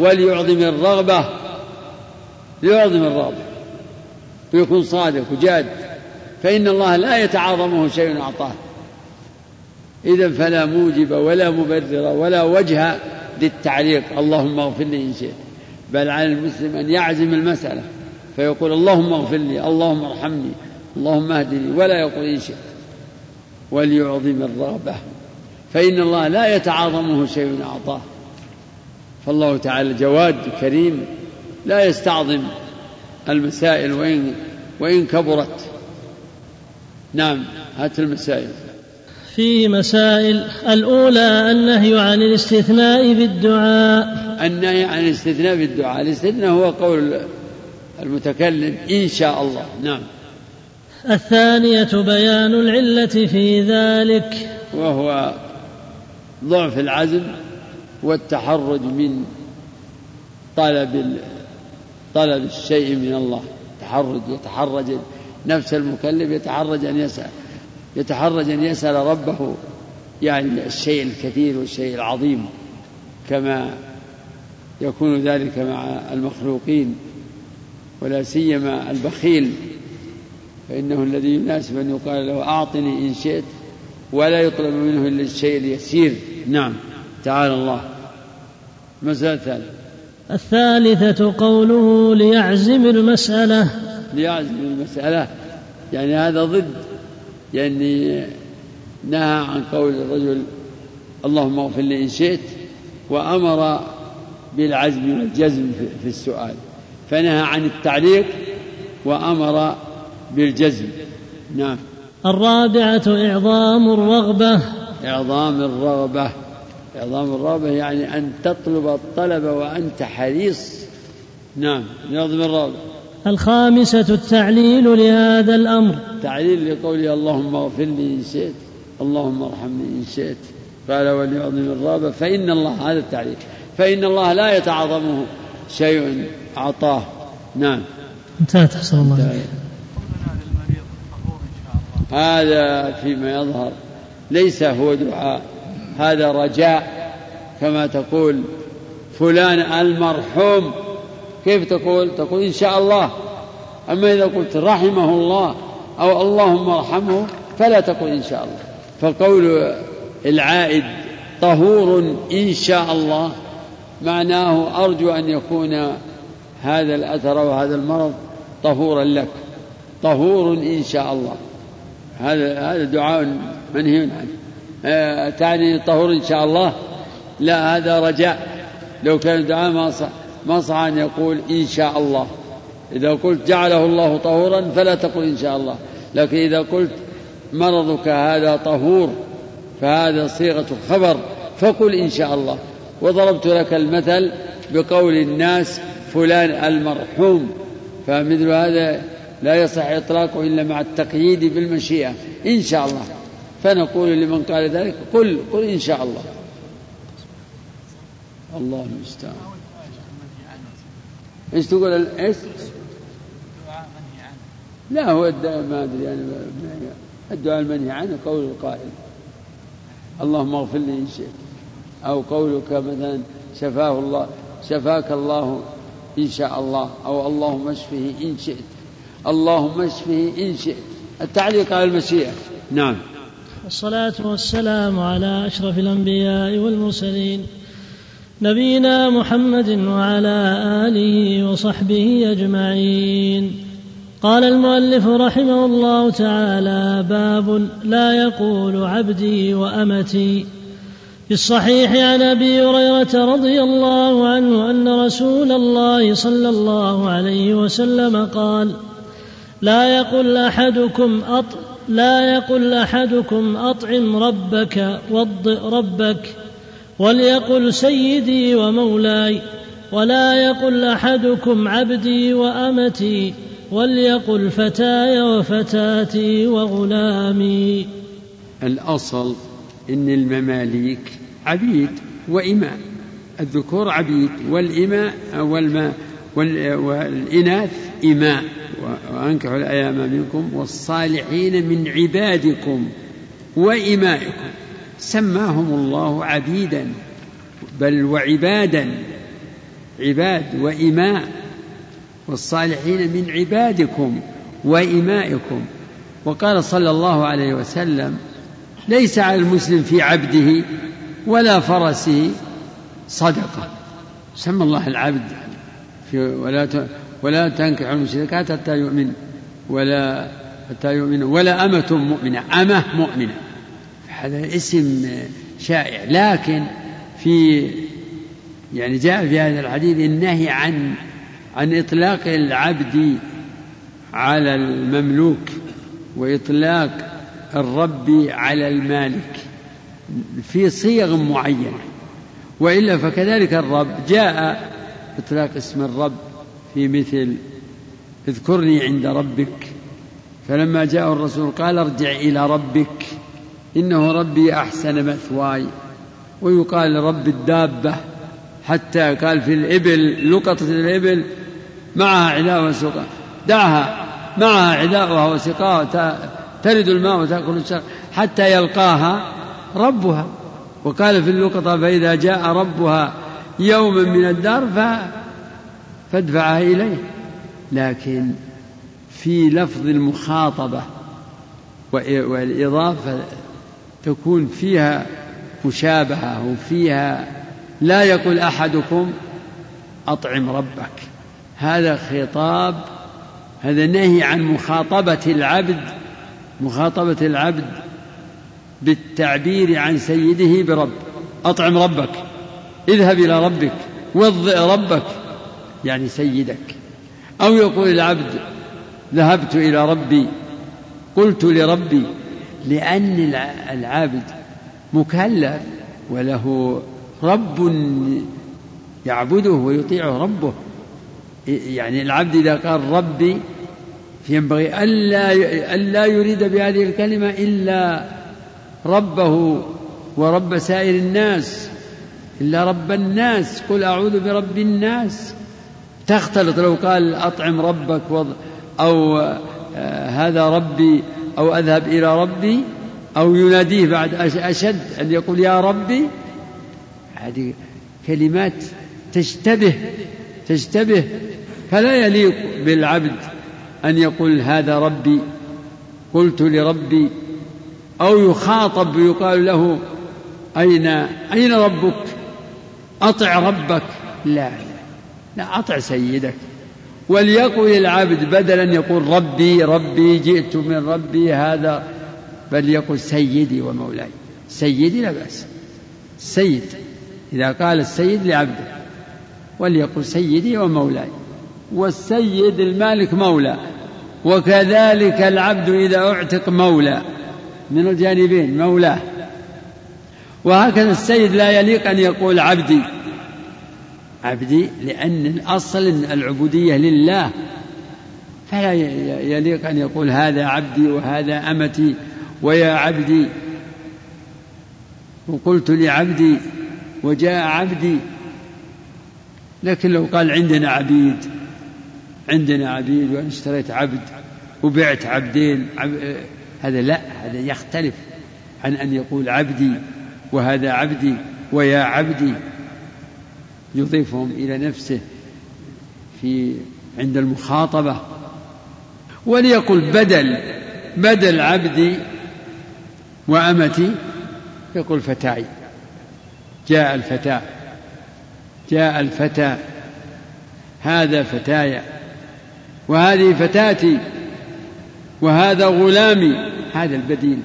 وليعظم الرغبة. ليعظم الرغبة. ويكون صادق وجاد فإن الله لا يتعاظمه شيء أعطاه. إذا فلا موجب ولا مبرر ولا وجه للتعليق اللهم اغفر لي إن شئت. بل على المسلم أن يعزم المسألة فيقول اللهم اغفر لي اللهم ارحمني اللهم اهدني ولا يقول إن شئت. وليعظم الرغبة. فإن الله لا يتعاظمه شيء أعطاه. فالله تعالى جواد كريم لا يستعظم المسائل وإن وإن كبرت. نعم هات المسائل. فيه مسائل الأولى النهي عن الاستثناء بالدعاء. النهي عن الاستثناء بالدعاء. الاستثناء هو قول المتكلم إن شاء الله. نعم. الثانية بيان العلة في ذلك. وهو ضعف العزم والتحرج من طلب طلب الشيء من الله. تحرج يتحرج. نفس المكلف يتحرج أن يسأل. يتحرج أن يسأل ربه. يعني الشيء الكثير والشيء العظيم. كما يكون ذلك مع المخلوقين. ولا سيما البخيل. فإنه الذي يناسب أن يقال له أعطني إن شئت ولا يطلب منه إلا الشيء اليسير. نعم. تعالى الله. مسألة ثالثة. الثالثة قوله ليعزم المسألة. ليعزم المسألة. يعني هذا ضد. يعني نهى عن قول الرجل اللهم اغفر لي إن شئت وأمر بالعزم والجزم في السؤال. فنهى عن التعليق وأمر بالجزم. نعم. الرابعة إعظام الرغبة. إعظام الرغبة. إعظام الرغبة يعني أن تطلب الطلب وأنت حريص. نعم إعظام الرغبة الخامسة التعليل لهذا الأمر. تعليل لقوله اللهم اغفر لي إن شئت اللهم ارحمني إن شئت. قال وليعظم الرغبة فإن الله هذا التعليل فإن الله لا يتعظمه شيء أعطاه. نعم. انتهت أحسن الله هذا فيما يظهر ليس هو دعاء. هذا رجاء كما تقول فلان المرحوم. كيف تقول؟ تقول إن شاء الله. أما إذا قلت رحمه الله أو اللهم ارحمه فلا تقول إن شاء الله. فقول العائد طهور إن شاء الله. معناه أرجو أن يكون هذا الأثر وهذا المرض طهورا لك. طهور إن شاء الله. هذا هذا دعاء منهي عنه. تعني طهور إن شاء الله. لا هذا رجاء. لو كان الدعاء ما صح ما صح أن يقول إن شاء الله. إذا قلت جعله الله طهورا فلا تقل إن شاء الله. لكن إذا قلت مرضك هذا طهور فهذا صيغة خبر فقل إن شاء الله. وضربت لك المثل بقول الناس فلان المرحوم. فمثل هذا لا يصح إطلاقه إلا مع التقييد بالمشيئة. إن شاء الله. فنقول لمن قال ذلك قل قل إن شاء الله. الله المستعان. إيش تقول إيش؟ لا هو ما أدري يعني الدعاء المنهي عنه قول القائل. اللهم اغفر لي إن شئت. أو قولك مثلا شفاه الله شفاك الله إن شاء الله. أو اللهم اشفه إن شئت. اللهم اشفه إن شئت. التعليق على المشيئه نعم. والصلاة والسلام على أشرف الأنبياء والمرسلين نبينا محمد وعلى آله وصحبه أجمعين. قال المؤلف رحمه الله تعالى باب لا يقول عبدي وأمتي. في الصحيح عن أبي هريرة رضي الله عنه أن رسول الله صلى الله عليه وسلم قال لا يقل أحدكم أط لا يقل أحدكم أطعم ربك وضئ ربك وليقل سيدي ومولاي ولا يقل أحدكم عبدي وأمتي وليقل فتاي وفتاتي وغلامي. الأصل إن المماليك عبيد وإماء الذكور عبيد والإماء والماء والإناث إماء. وأنكحوا الأيام منكم والصالحين من عبادكم وإمائكم. سماهم الله عبيدا بل وعبادا عباد وإماء. والصالحين من عبادكم وإمائكم. وقال صلى الله عليه وسلم ليس على المسلم في عبده ولا فرسه صدقة. سمى الله العبد في ولا ولا تنكح المشركات حتى يؤمن ولا حتى يؤمن ولا أمة مؤمنة أمة مؤمنة. هذا اسم شائع لكن في يعني جاء في هذا الحديث النهي عن عن إطلاق العبد على المملوك وإطلاق الرب على المالك في صيغ معينة. وإلا فكذلك الرب جاء إطلاق اسم الرب في مثل اذكرني عند ربك. فلما جاء الرسول قال ارجع إلى ربك إنه ربي أحسن مثواي. ويقال رب الدابة حتى قال في الإبل لقطة الإبل معها علاء وسقاء دعها معها علاؤها وسقاء ترد الماء وتأكل الشر حتى يلقاها ربها. وقال في اللقطة فإذا جاء ربها يوما من الدار. فادفعها إليه. لكن في لفظ المخاطبة والإضافة تكون فيها مشابهة وفيها لا يقول أحدكم أطعم ربك. هذا خطاب هذا نهي عن مخاطبة العبد مخاطبة العبد بالتعبير عن سيده برب. أطعم ربك اذهب إلى ربك وضئ ربك. يعني سيدك. أو يقول العبد ذهبت إلى ربي قلت لربي لأن العبد مكلف وله رب يعبده ويطيعه ربه. يعني العبد إذا قال ربي ينبغي ألا ألا يريد بهذه الكلمة إلا ربه ورب سائر الناس إلا رب الناس. قل أعوذ برب الناس. تختلط لو قال أطعم ربك أو آه، هذا ربي أو أذهب إلى ربي أو يناديه بعد أشد أن يقول يا ربي. هذه كلمات تشتبه تشتبه. فلا يليق بالعبد أن يقول هذا ربي قلت لربي. أو يخاطب يقال له أين أين ربك؟ أطع ربك. لا. لا أطع سيدك. وليقل العبد بدلا يقول ربي ربي جئت من ربي هذا. بل يقول سيدي ومولاي. سيدي لا بأس. سيد. إذا قال السيد لعبده وليقل سيدي ومولاي. والسيد المالك مولى. وكذلك العبد إذا أعتق مولى. من الجانبين مولاه. وهكذا السيد لا يليق أن يقول عبدي. عبدي لأن الأصل العبودية لله. فلا يليق أن يقول هذا عبدي وهذا أمتي ويا عبدي. وقلت لعبدي وجاء عبدي. لكن لو قال عندنا عبيد عندنا عبيد وأنا اشتريت عبد وبعت عبدين عب... هذا لا هذا يختلف عن أن يقول عبدي وهذا عبدي ويا عبدي. يضيفهم إلى نفسه في عند المخاطبة. وليقل بدل بدل عبدي وأمتي يقول فتاي. جاء الفتاة جاء الفتى هذا فتاي وهذه فتاتي وهذا غلامي. هذا البديل.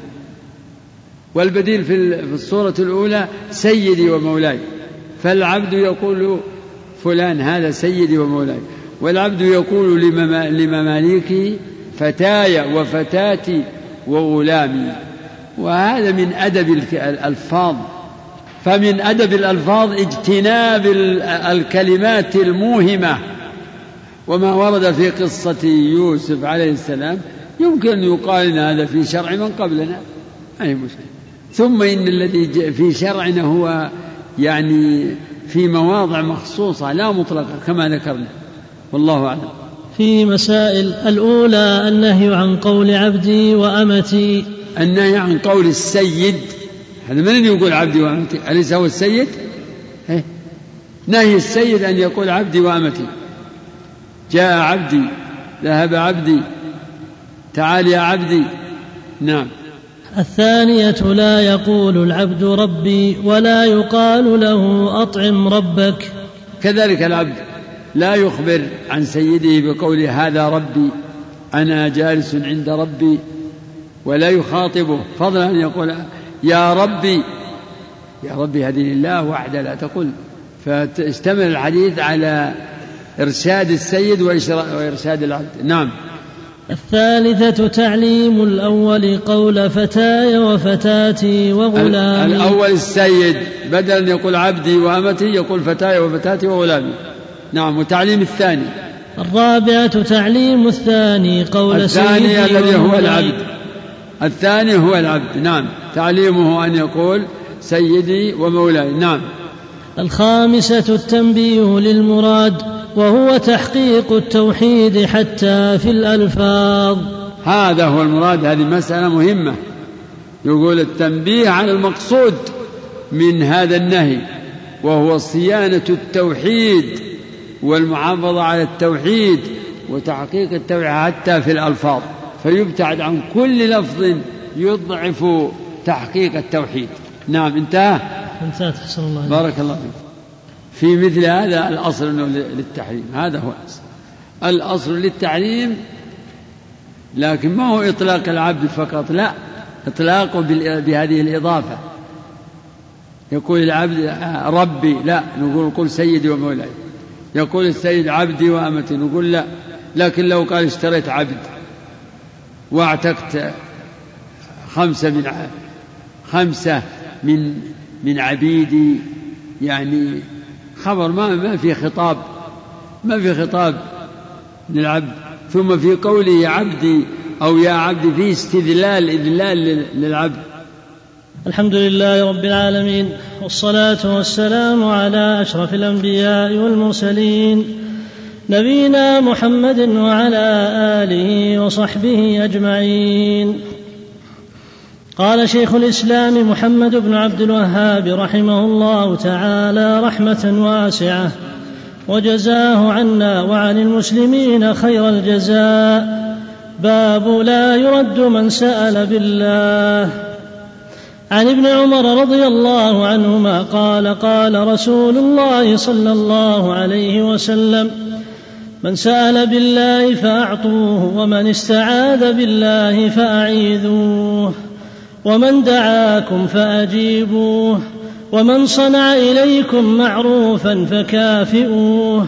والبديل في الصورة الأولى سيدي ومولاي. فالعبد يقول فلان هذا سيدي ومولاي والعبد يقول لمماليكه فتاي وفتاتي وغلامي. وهذا من أدب الألفاظ. فمن أدب الألفاظ اجتناب الكلمات الموهمة. وما ورد في قصة يوسف عليه السلام يمكن أن يقال إن هذا في شرع من قبلنا. أي مشكلة. ثم إن الذي في شرعنا هو يعني في مواضع مخصوصة لا مطلقة كما ذكرنا. والله أعلم. في مسائل الأولى النهي عن قول عبدي وأمتي. النهي عن قول السيد. هذا من يقول عبدي وأمتي؟ أليس هو السيد؟ إيه؟ نهي السيد أن يقول عبدي وأمتي. جاء عبدي ذهب عبدي تعال يا عبدي. نعم. الثانية لا يقول العبد ربي ولا يقال له أطعم ربك. كذلك العبد لا يخبر عن سيده بقول هذا ربي أنا جالس عند ربي ولا يخاطبه. فضلا أن يقول يا ربي يا ربي هذه لله وحده لا تقل فتشتمل الحديث على إرشاد السيد وإرشاد العبد. نعم. الثالثة تعليم الأول قول فتاي وفتاتي وغلامي. الأول السيد بدل أن يقول عبدي وأمتي يقول فتاي وفتاتي وغلامي. نعم وتعليم الثاني. الرابعة تعليم الثاني قول الثاني الذي هو العبد. الثاني هو العبد نعم. تعليمه أن يقول سيدي ومولاي نعم. الخامسة التنبيه للمراد وهو تحقيق التوحيد حتى في الألفاظ. هذا هو المراد هذه مسألة مهمة. يقول التنبيه على المقصود من هذا النهي وهو صيانة التوحيد والمحافظة على التوحيد وتحقيق التوحيد حتى في الألفاظ. فيبتعد عن كل لفظ يضعف تحقيق التوحيد. نعم انتهى؟ انتهت الله بارك الله فيك. في مثل هذا الأصل للتحريم هذا هو الأصل. الأصل للتحريم لكن ما هو إطلاق العبد فقط لا إطلاقه بهذه الإضافة. يقول العبد ربي لا نقول قل سيدي ومولاي. يقول السيد عبدي وأمتي نقول لا. لكن لو قال اشتريت عبد واعتقت خمسة من خمسة من من عبيدي يعني خبر ما ما في خطاب ما في خطاب للعبد. ثم في قوله يا عبدي أو يا عبدي في استذلال إذلال للعبد. الحمد لله رب العالمين والصلاة والسلام على أشرف الأنبياء والمرسلين نبينا محمد وعلى آله وصحبه أجمعين. قال شيخ الإسلام محمد بن عبد الوهاب رحمه الله تعالى رحمة واسعة. وجزاه عنا وعن المسلمين خير الجزاء. باب لا يرد من سأل بالله. عن ابن عمر رضي الله عنهما قال قال رسول الله صلى الله عليه وسلم من سأل بالله فأعطوه ومن استعاذ بالله فأعيذوه. ومن دعاكم فأجيبوه ومن صنع إليكم معروفا فكافئوه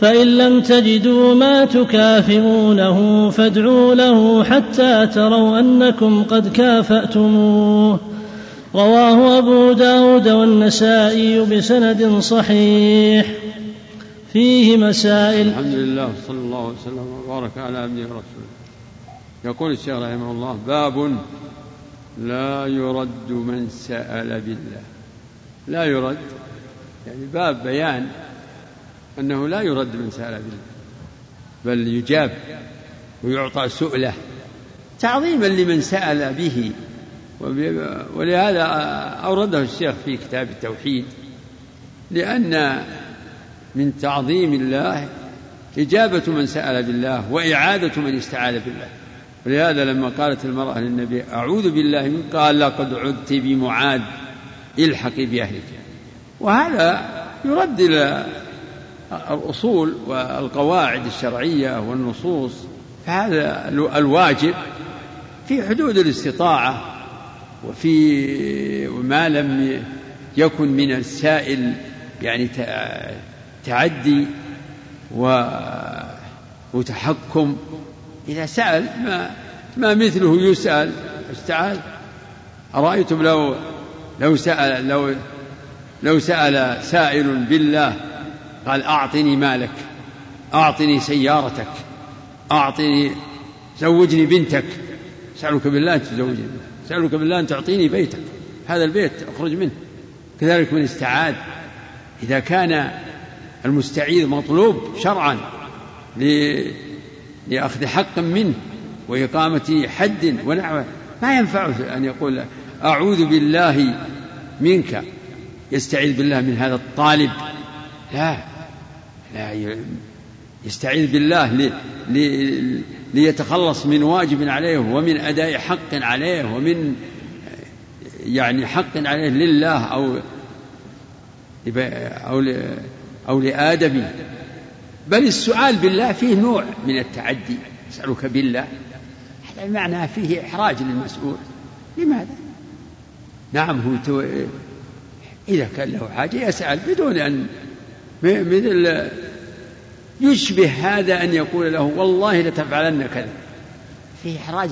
فإن لم تجدوا ما تكافئونه فادعوا له حتى تروا أنكم قد كافأتموه. رواه أبو داود والنسائي بسند صحيح. فيه مسائل. الحمد لله صلى الله وسلم وبارك على عبده ورسوله. يقول الشيخ رحمه الله باب لا يرد من سأل بالله. لا يرد. يعني باب بيان أنه لا يرد من سأل بالله بل يجاب ويعطى سؤله تعظيما لمن سأل به. ولهذا أورده الشيخ في كتاب التوحيد لأن من تعظيم الله إجابة من سأل بالله وإعادة من استعاذ بالله. ولهذا لما قالت المرأة للنبي أعوذ بالله منك قال لقد عدت بمعاذ الحقي بأهلك. وهذا يرد إلى الأصول والقواعد الشرعية والنصوص فهذا الواجب في حدود الاستطاعة وفي وما لم يكن من السائل يعني تعدي وتحكم إذا سأل ما ما مثله يسأل. استعال أرأيتم لو لو سأل لو لو سأل سائل بالله قال أعطني مالك أعطني سيارتك أعطني زوجني بنتك. أسألك بالله أن تزوجني أسألك بالله أن تعطيني بيتك. هذا البيت أخرج منه. كذلك من استعاد إذا كان المستعيذ مطلوب شرعا لأخذ حق منه وإقامة حد ونحوه. ما ينفعه أن يقول أعوذ بالله منك يستعيذ بالله من هذا الطالب. لا لا يستعيذ بالله لي لي ليتخلص من واجب عليه ومن أداء حق عليه ومن يعني حق عليه لله أو أو أو لآدم بل السؤال بالله فيه نوع من التعدي. أسألك بالله. هذا معناه فيه إحراج للمسؤول. لماذا؟ نعم هو إذا كان له حاجة يسأل بدون أن مثل يشبه هذا أن يقول له والله لتفعلن كذا. فيه إحراج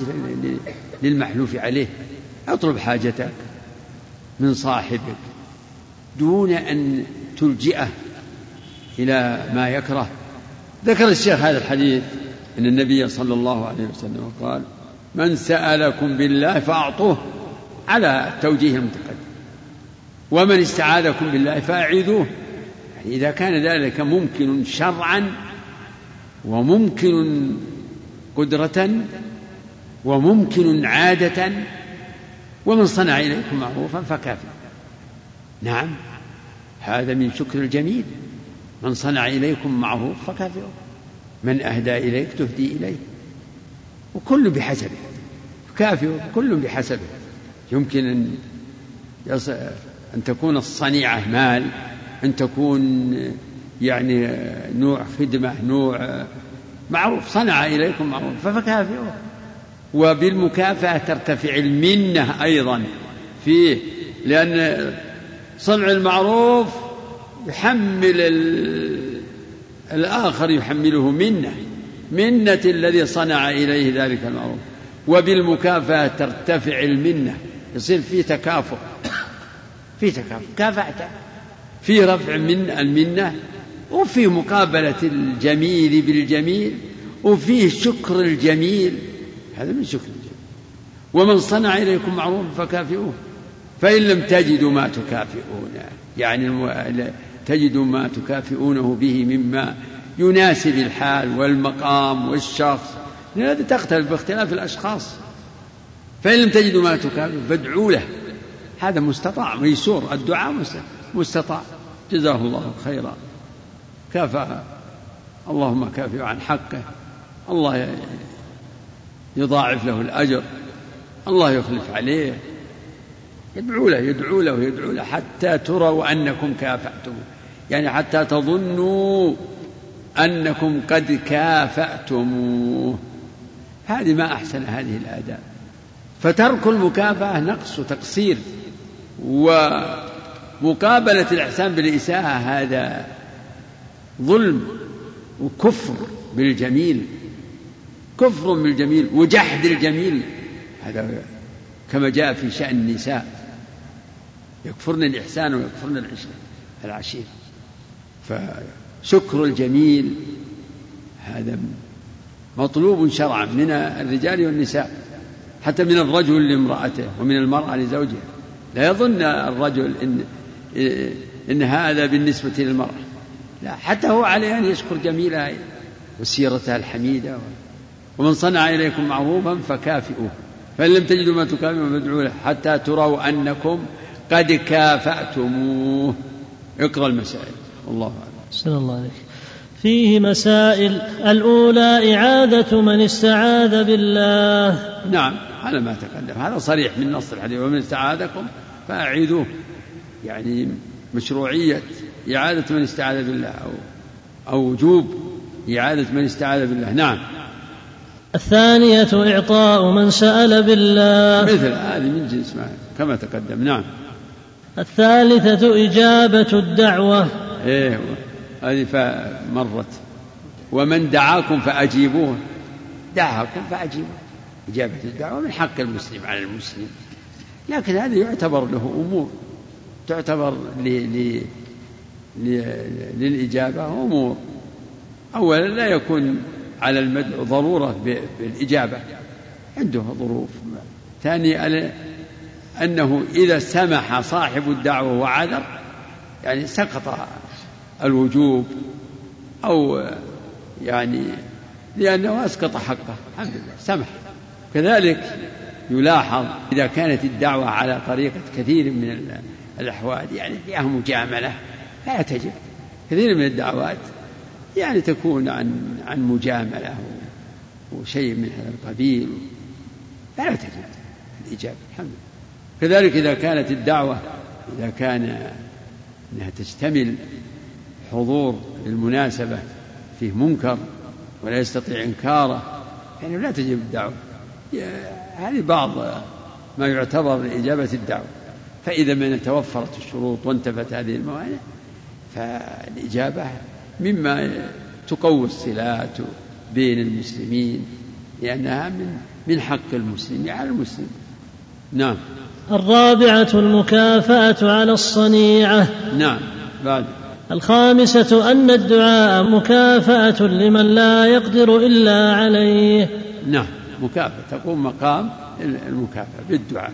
للمحلوف عليه. اطلب حاجتك من صاحبك دون أن تلجئه إلى ما يكره. ذكر الشيخ هذا الحديث أن النبي صلى الله عليه وسلم قال من سألكم بالله فأعطوه على التوجيه المتقدم. ومن استعاذكم بالله فأعيذوه. يعني إذا كان ذلك ممكن شرعا وممكن قدرة وممكن عادة ومن صنع إليكم معروفا فكافئ نعم. هذا من شكر الجميل. من صنع إليكم معروف فكافئه من أهدى إليك تهدي إليه. وكل بحسبه. كافئه كل بحسبه. يمكن أن أن تكون الصنيعة مال أن تكون يعني نوع خدمة نوع معروف صنع إليكم معروف فكافئوه. وبالمكافأة ترتفع المنة أيضا فيه لأن صنع المعروف يحمل الآخر يحمله منة منة الذي صنع إليه ذلك المعروف. وبالمكافأة ترتفع المنة يصير في تكافؤ. في تكافؤ. كافأته في رفع من المنة وفي مقابلة الجميل بالجميل وفيه شكر الجميل. هذا من شكر الجميل. ومن صنع إليكم معروف فكافئوه. فإن لم تجدوا ما تكافئونه يعني تجدوا ما تكافئونه به مما يناسب الحال والمقام والشخص. لهذا تختلف باختلاف الأشخاص. فإن لم تجدوا ما تكافئوا فادعوا له. هذا مستطاع ميسور. الدعاء مستطاع. جزاه الله خيرا. كافأ. اللهم كافئ عن حقه. الله يضاعف له الأجر. الله يخلف عليه. يدعو له يدعو له يدعو له حتى تروا أنكم كافأتم. يعني حتى تظنوا أنكم قد كافأتموه هذه ما أحسن هذه الآداب. فترك المكافأة نقص وتقصير ومقابلة الإحسان بالإساءة هذا ظلم وكفر بالجميل. كفر بالجميل وجحد الجميل. هذا كما جاء في شأن النساء. يكفرن الإحسان ويكفرن العشير فشكر الجميل هذا مطلوب شرعا من الرجال والنساء حتى من الرجل لامرأته ومن المرأة لزوجها. لا يظن الرجل إن إن هذا بالنسبة للمرأة. لا حتى هو عليه أن يشكر جميلها وسيرتها الحميدة. ومن صنع إليكم معروفا فكافئوه. فإن لم تجدوا ما تكافئوا فادعوا له حتى تروا أنكم قد كافأتموه. اقرأ المسائل. والله أعلم. الله عليك. فيه مسائل. الأولى إعادة من استعاذ بالله. نعم على ما تقدم. هذا صريح من نص الحديث. ومن استعاذكم فأعيدوه. يعني مشروعية إعادة من استعاذ بالله أو أو وجوب إعادة من استعاذ بالله. نعم. الثانية إعطاء من سأل بالله. مثل هذه من جنس ما كما تقدم. نعم. الثالثة إجابة الدعوة. إيه هذه مرت. ومن دعاكم فأجيبوه. دعاكم فأجيبوه. إجابة الدعوة من حق المسلم على المسلم. لكن هذا يعتبر له أمور. تعتبر للإجابة أمور. أولا لا يكون على المدعو ضرورة بالإجابة. عنده ظروف. ثانيا أنه إذا سمح صاحب الدعوة وعذر يعني سقط الوجوب أو يعني لأنه أسقط حقه الحمد لله سمح. كذلك يلاحظ إذا كانت الدعوة على طريقة كثير من الأحوال يعني فيها مجاملة فلا تجب كثير من الدعوات يعني تكون عن عن مجاملة وشيء من هذا القبيل فلا تجب الإجابة الحمد لله. كذلك إذا كانت الدعوة إذا كان أنها تشتمل حضور للمناسبة فيه منكر ولا يستطيع إنكاره يعني لا تجب الدعوة. هذه بعض ما يعتبر لإجابة الدعوة. فإذا من توفرت الشروط وانتفت هذه الموانع فالإجابة مما تقوي الصلات بين المسلمين لأنها من من حق المسلم على المسلم. نعم. الرابعة المكافأة على الصنيعة. نعم بعد. الخامسة أن الدعاء مكافأة لمن لا يقدر إلا عليه. نعم مكافأة تقوم مقام المكافأة بالدعاء.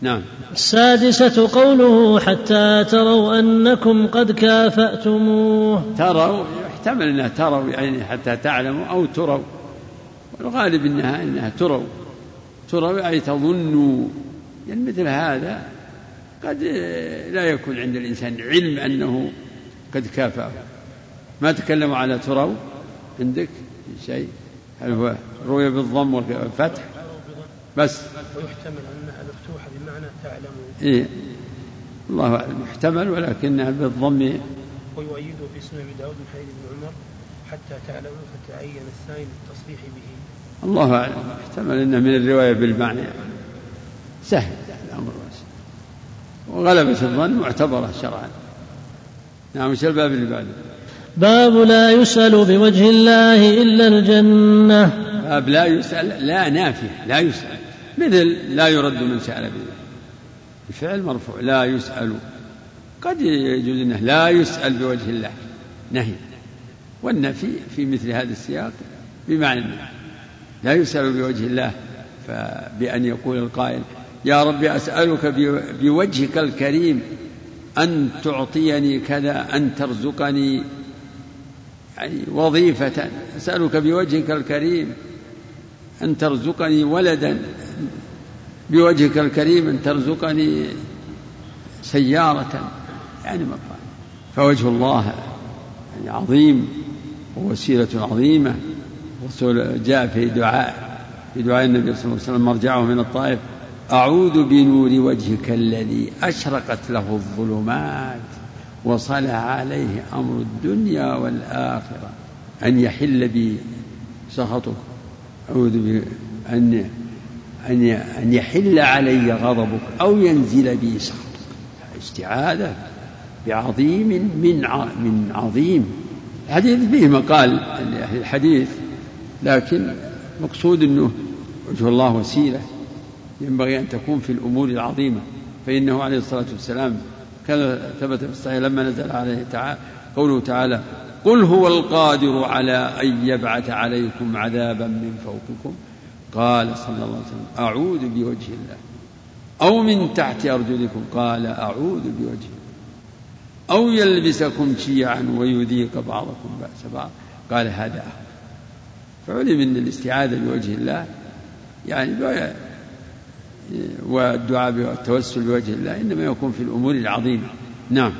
نعم. السادسة قوله حتى تروا أنكم قد كافأتموه. تروا يحتمل أنها تروا يعني حتى تعلموا أو تروا. والغالب أنها أنها تروا. تروا أي تظنوا. يعني مثل هذا قد لا يكون عند الإنسان علم أنه قد كافأه. ما تكلموا على تروا عندك شيء؟ هل هو روي بالضم والفتح بس. ويحتمل أنها مفتوحة بمعنى تعلمون إيه. الله أعلم. يحتمل ولكنها بالضم؟ ويؤيده في سنن أبي داود من حديث ابن عمر حتى تعلموا فتعين الثاني بالتصريح به. الله أعلم. يحتمل أنه من الرواية بالمعنى. سهل الأمر واسع. وغلبة الظن معتبرة شرعا. نعم وش الباب اللي بعده؟ باب لا يسأل بوجه الله إلا الجنة. باب لا يسأل لا نافية لا يسأل. مثل لا يرد من سأل بالله الفعل مرفوع لا يسأل. قد يجوز إنه لا يسأل بوجه الله. نهي. والنفي في مثل هذا السياق بمعنى لا يسأل بوجه الله فبأن يقول القائل يا رب أسألك بوجهك الكريم أن تعطيني كذا أن ترزقني يعني وظيفة. أسألك بوجهك الكريم أن ترزقني ولدا بوجهك الكريم أن ترزقني سيارة. يعني مقال فوجه الله يعني عظيم ووسيلة عظيمة. جاء في دعاء في دعاء النبي صلى الله عليه وسلم مرجعه من الطائف. أعوذ بنور وجهك الذي أشرقت له الظلمات وصلح عليه أمر الدنيا والآخرة. أن يحل بي سخطك. أعوذ بأن أن أن يحل علي غضبك أو ينزل بي سخطك. استعاذة بعظيم من من عظيم. الحديث فيه مقال لأهل الحديث لكن مقصود أنه وجه الله وسيلة. ينبغي أن تكون في الأمور العظيمة. فإنه عليه الصلاة والسلام كان ثبت في الصحيح لما نزل عليه تعالى قوله تعالى قل هو القادر على أن يبعث عليكم عذابا من فوقكم. قال صلى الله عليه وسلم أعوذ بوجه الله. أو من تحت أرجلكم قال أعوذ بوجه أو يلبسكم شيعا ويذيق بعضكم بأس بعض. قال هذا فعلم أن الاستعاذة بوجه الله يعني والدعاء والتوسل بوجه الله إنما يكون في الأمور العظيمة. نعم.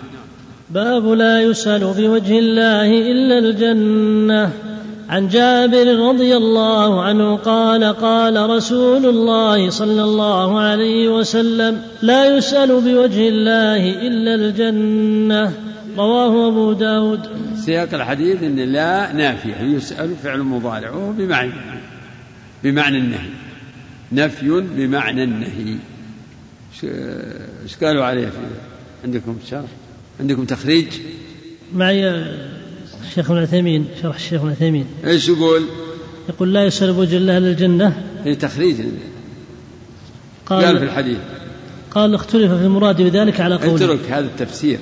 باب لا يسأل بوجه الله إلا الجنة. عن جابر رضي الله عنه قال قال رسول الله صلى الله عليه وسلم لا يسأل بوجه الله إلا الجنة. رواه أبو داود. سياق الحديث أن لا نافية يسأل فعل مضارع وهو بمعنى بمعنى النهي. نفي بمعنى النهي. إيش قالوا عليه في عندكم شرح؟ عندكم تخريج؟ معي الشيخ ابن عثيمين شرح الشيخ ابن عثيمين. إيش يقول؟ يقول لا يسأل بوجه الله للجنة اي تخريج. قال, قال في الحديث. قال اختلف في المراد بذلك على قوله. اترك هذا التفسير.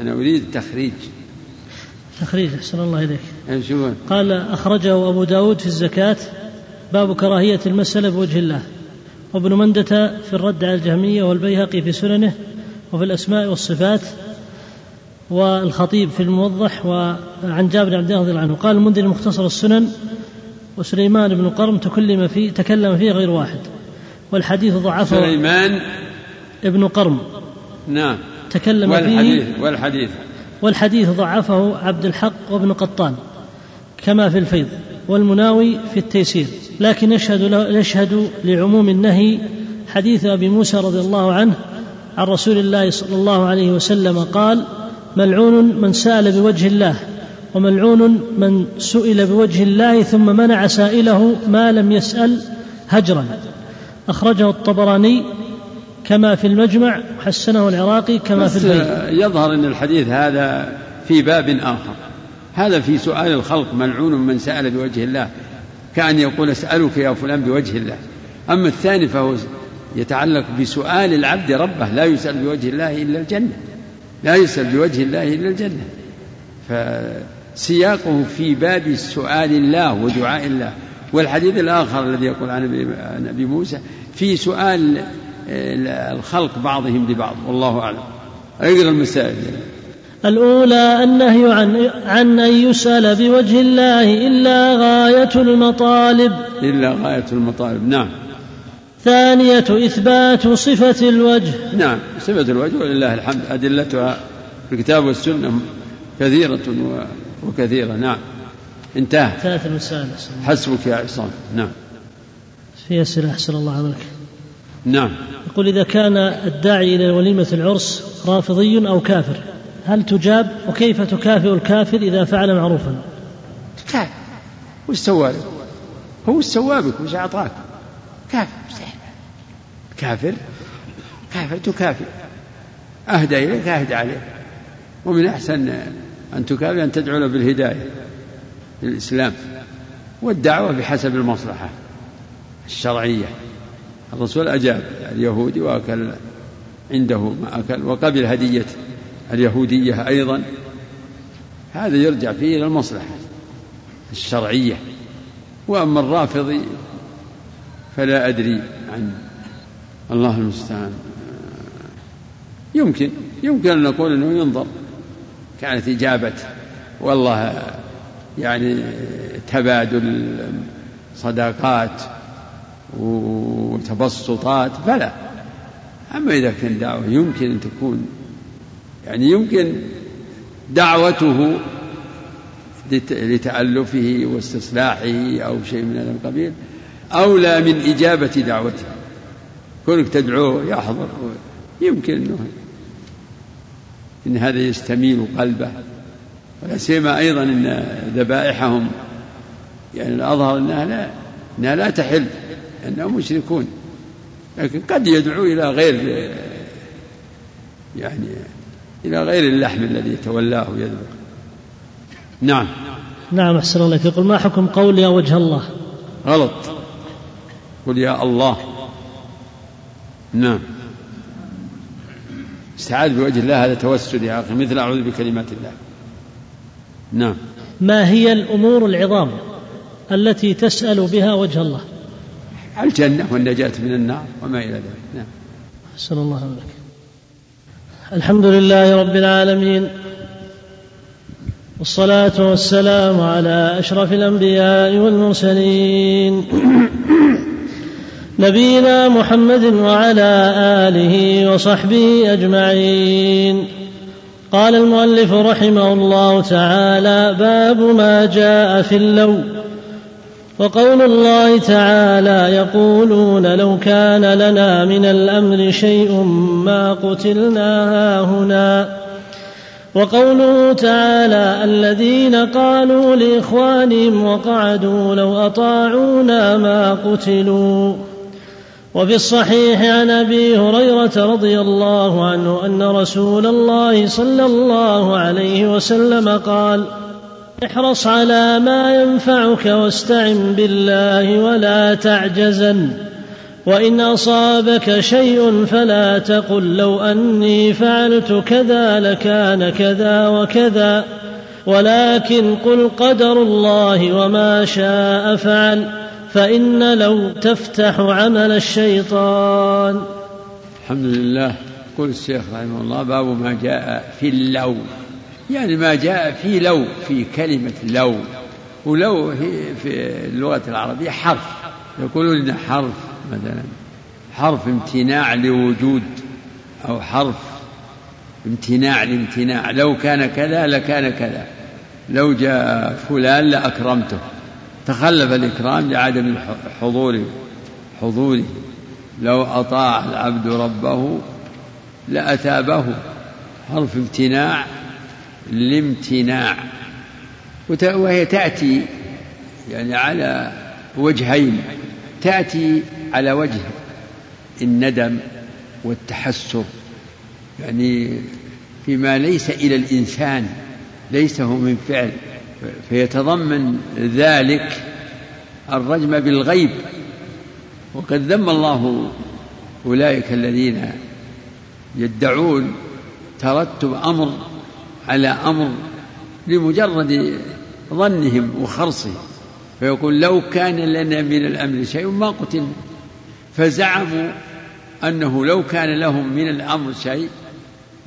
أنا أريد تخريج. تخريج أحسن الله إليك. إيش قال أخرجه أبو داود في الزكاة. باب كراهية المسألة بوجه الله. وابن مندة في الرد على الجهمية والبيهقي في سننه وفي الأسماء والصفات والخطيب في الموضح وعن جابر بن عبد الله رضي الله عنه. قال المنذر مختصر السنن وسليمان بن قرم تكلم فيه تكلم فيه غير واحد والحديث ضعفه سليمان ابن قرم. نعم. تكلم والحديث فيه والحديث. والحديث ضعفه عبد الحق وابن قطان كما في الفيض. والمناوي في التيسير. لكن يشهد, له يشهد لعموم النهي حديث أبي موسى رضي الله عنه عن رسول الله صلى الله عليه وسلم قال ملعون من سأل بوجه الله وملعون من سئل بوجه الله ثم منع سائله ما لم يسأل هجرا. أخرجه الطبراني كما في المجمع حسنه العراقي كما في البيت. يظهر أن الحديث هذا في باب آخر. هذا في سؤال الخلق ملعون من سأل بوجه الله كأن يقول أسألك يا فلان بوجه الله. أما الثاني فهو يتعلق بسؤال العبد ربه لا يسأل بوجه الله إلا الجنة. لا يسأل بوجه الله إلا الجنة. فسياقه في باب سؤال الله ودعاء الله. والحديث الآخر الذي يقول عن أبي موسى في سؤال الخلق بعضهم لبعض والله أعلم. اقرأ المسائل. الأولى النهي عن عن أن يسأل بوجه الله إلا غاية المطالب. إلا غاية المطالب نعم. ثانية إثبات صفة الوجه. نعم صفة الوجه ولله الحمد. أدلتها في الكتاب والسنة كثيرة وكثيرة نعم. انتهى. ثلاث المسائل حسبك يا عصام. نعم. في أسئلة أحسن الله عليك. نعم. يقول إذا كان الداعي إلى وليمة العرس رافضي أو كافر. هل تجاب وكيف تكافئ الكافر إذا فعل معروفا؟ كافر وش سوى هو وش سوى بك؟ وش أعطاك؟ كافر كافر؟ كافر تكافئ. أهدى إليك أهدى عليك. ومن أحسن أن تكافئ أن تدعو له بالهداية للإسلام والدعوة بحسب المصلحة الشرعية. الرسول أجاب اليهودي وأكل عنده ما أكل وقبل هدية اليهودية أيضا. هذا يرجع فيه إلى المصلحة الشرعية. وأما الرافضي فلا أدري عن الله المستعان. يمكن يمكن أن نقول أنه ينظر. كانت إجابة والله يعني تبادل صداقات وتبسطات فلا. أما إذا كان دعوة يمكن أن تكون يعني يمكن دعوته لتألفه واستصلاحه أو شيء من هذا القبيل أولى من إجابة دعوته. كونك تدعوه يحضر. يمكن أنه إن هذا يستميل قلبه. ولا سيما أيضا أن ذبائحهم يعني الأظهر أنها لا أنها لا تحل أنهم مشركون. لكن قد يدعو إلى غير يعني إلى غير اللحم الذي تولاه يذبح نعم. نعم أحسن الله يقول ما حكم قول يا وجه الله؟ غلط. قل يا الله. نعم. استعاذ بوجه الله هذا توسل يا أخي مثل أعوذ بكلمات الله. نعم. ما هي الأمور العظام التي تسأل بها وجه الله؟ الجنة والنجاة من النار وما إلى ذلك. نعم. أحسن الله عليك الحمد لله رب العالمين والصلاة والسلام على أشرف الأنبياء والمرسلين نبينا محمد وعلى آله وصحبه أجمعين. قال المؤلف رحمه الله تعالى باب ما جاء في اللو. وقول الله تعالى يقولون لو كان لنا من الأمر شيء ما قتلنا هاهنا. وقوله تعالى الذين قالوا لإخوانهم وقعدوا لو أطاعونا ما قتلوا. وفي الصحيح عن أبي هريرة رضي الله عنه أن رسول الله صلى الله عليه وسلم قال احرص على ما ينفعك واستعن بالله ولا تعجزن. وإن أصابك شيء فلا تقل لو أني فعلت كذا لكان كذا وكذا. ولكن قل قدر الله وما شاء فعل فإن لو تفتح عمل الشيطان. الحمد لله يقول الشيخ رحمه الله باب ما جاء في اللو يعني ما جاء في لو في كلمة لو. ولو في اللغة العربية حرف. يقولون إن حرف مثلا حرف امتناع لوجود أو حرف امتناع لامتناع. لو كان كذا لكان كذا. لو جاء فلان لأكرمته. تخلف الإكرام لعدم حضوره حضوره. لو أطاع العبد ربه لأتابه حرف امتناع الامتناع وهي تأتي يعني على وجهين. تأتي على وجه الندم والتحسر. يعني فيما ليس إلى الإنسان ليس هو من فعل. فيتضمن ذلك الرجم بالغيب. وقد ذم الله أولئك الذين يدعون ترتب أمر على أمر لمجرد ظنهم وخرصهم. فيقول لو كان لنا من الأمر شيء ما قتلنا. فزعموا أنه لو كان لهم من الأمر شيء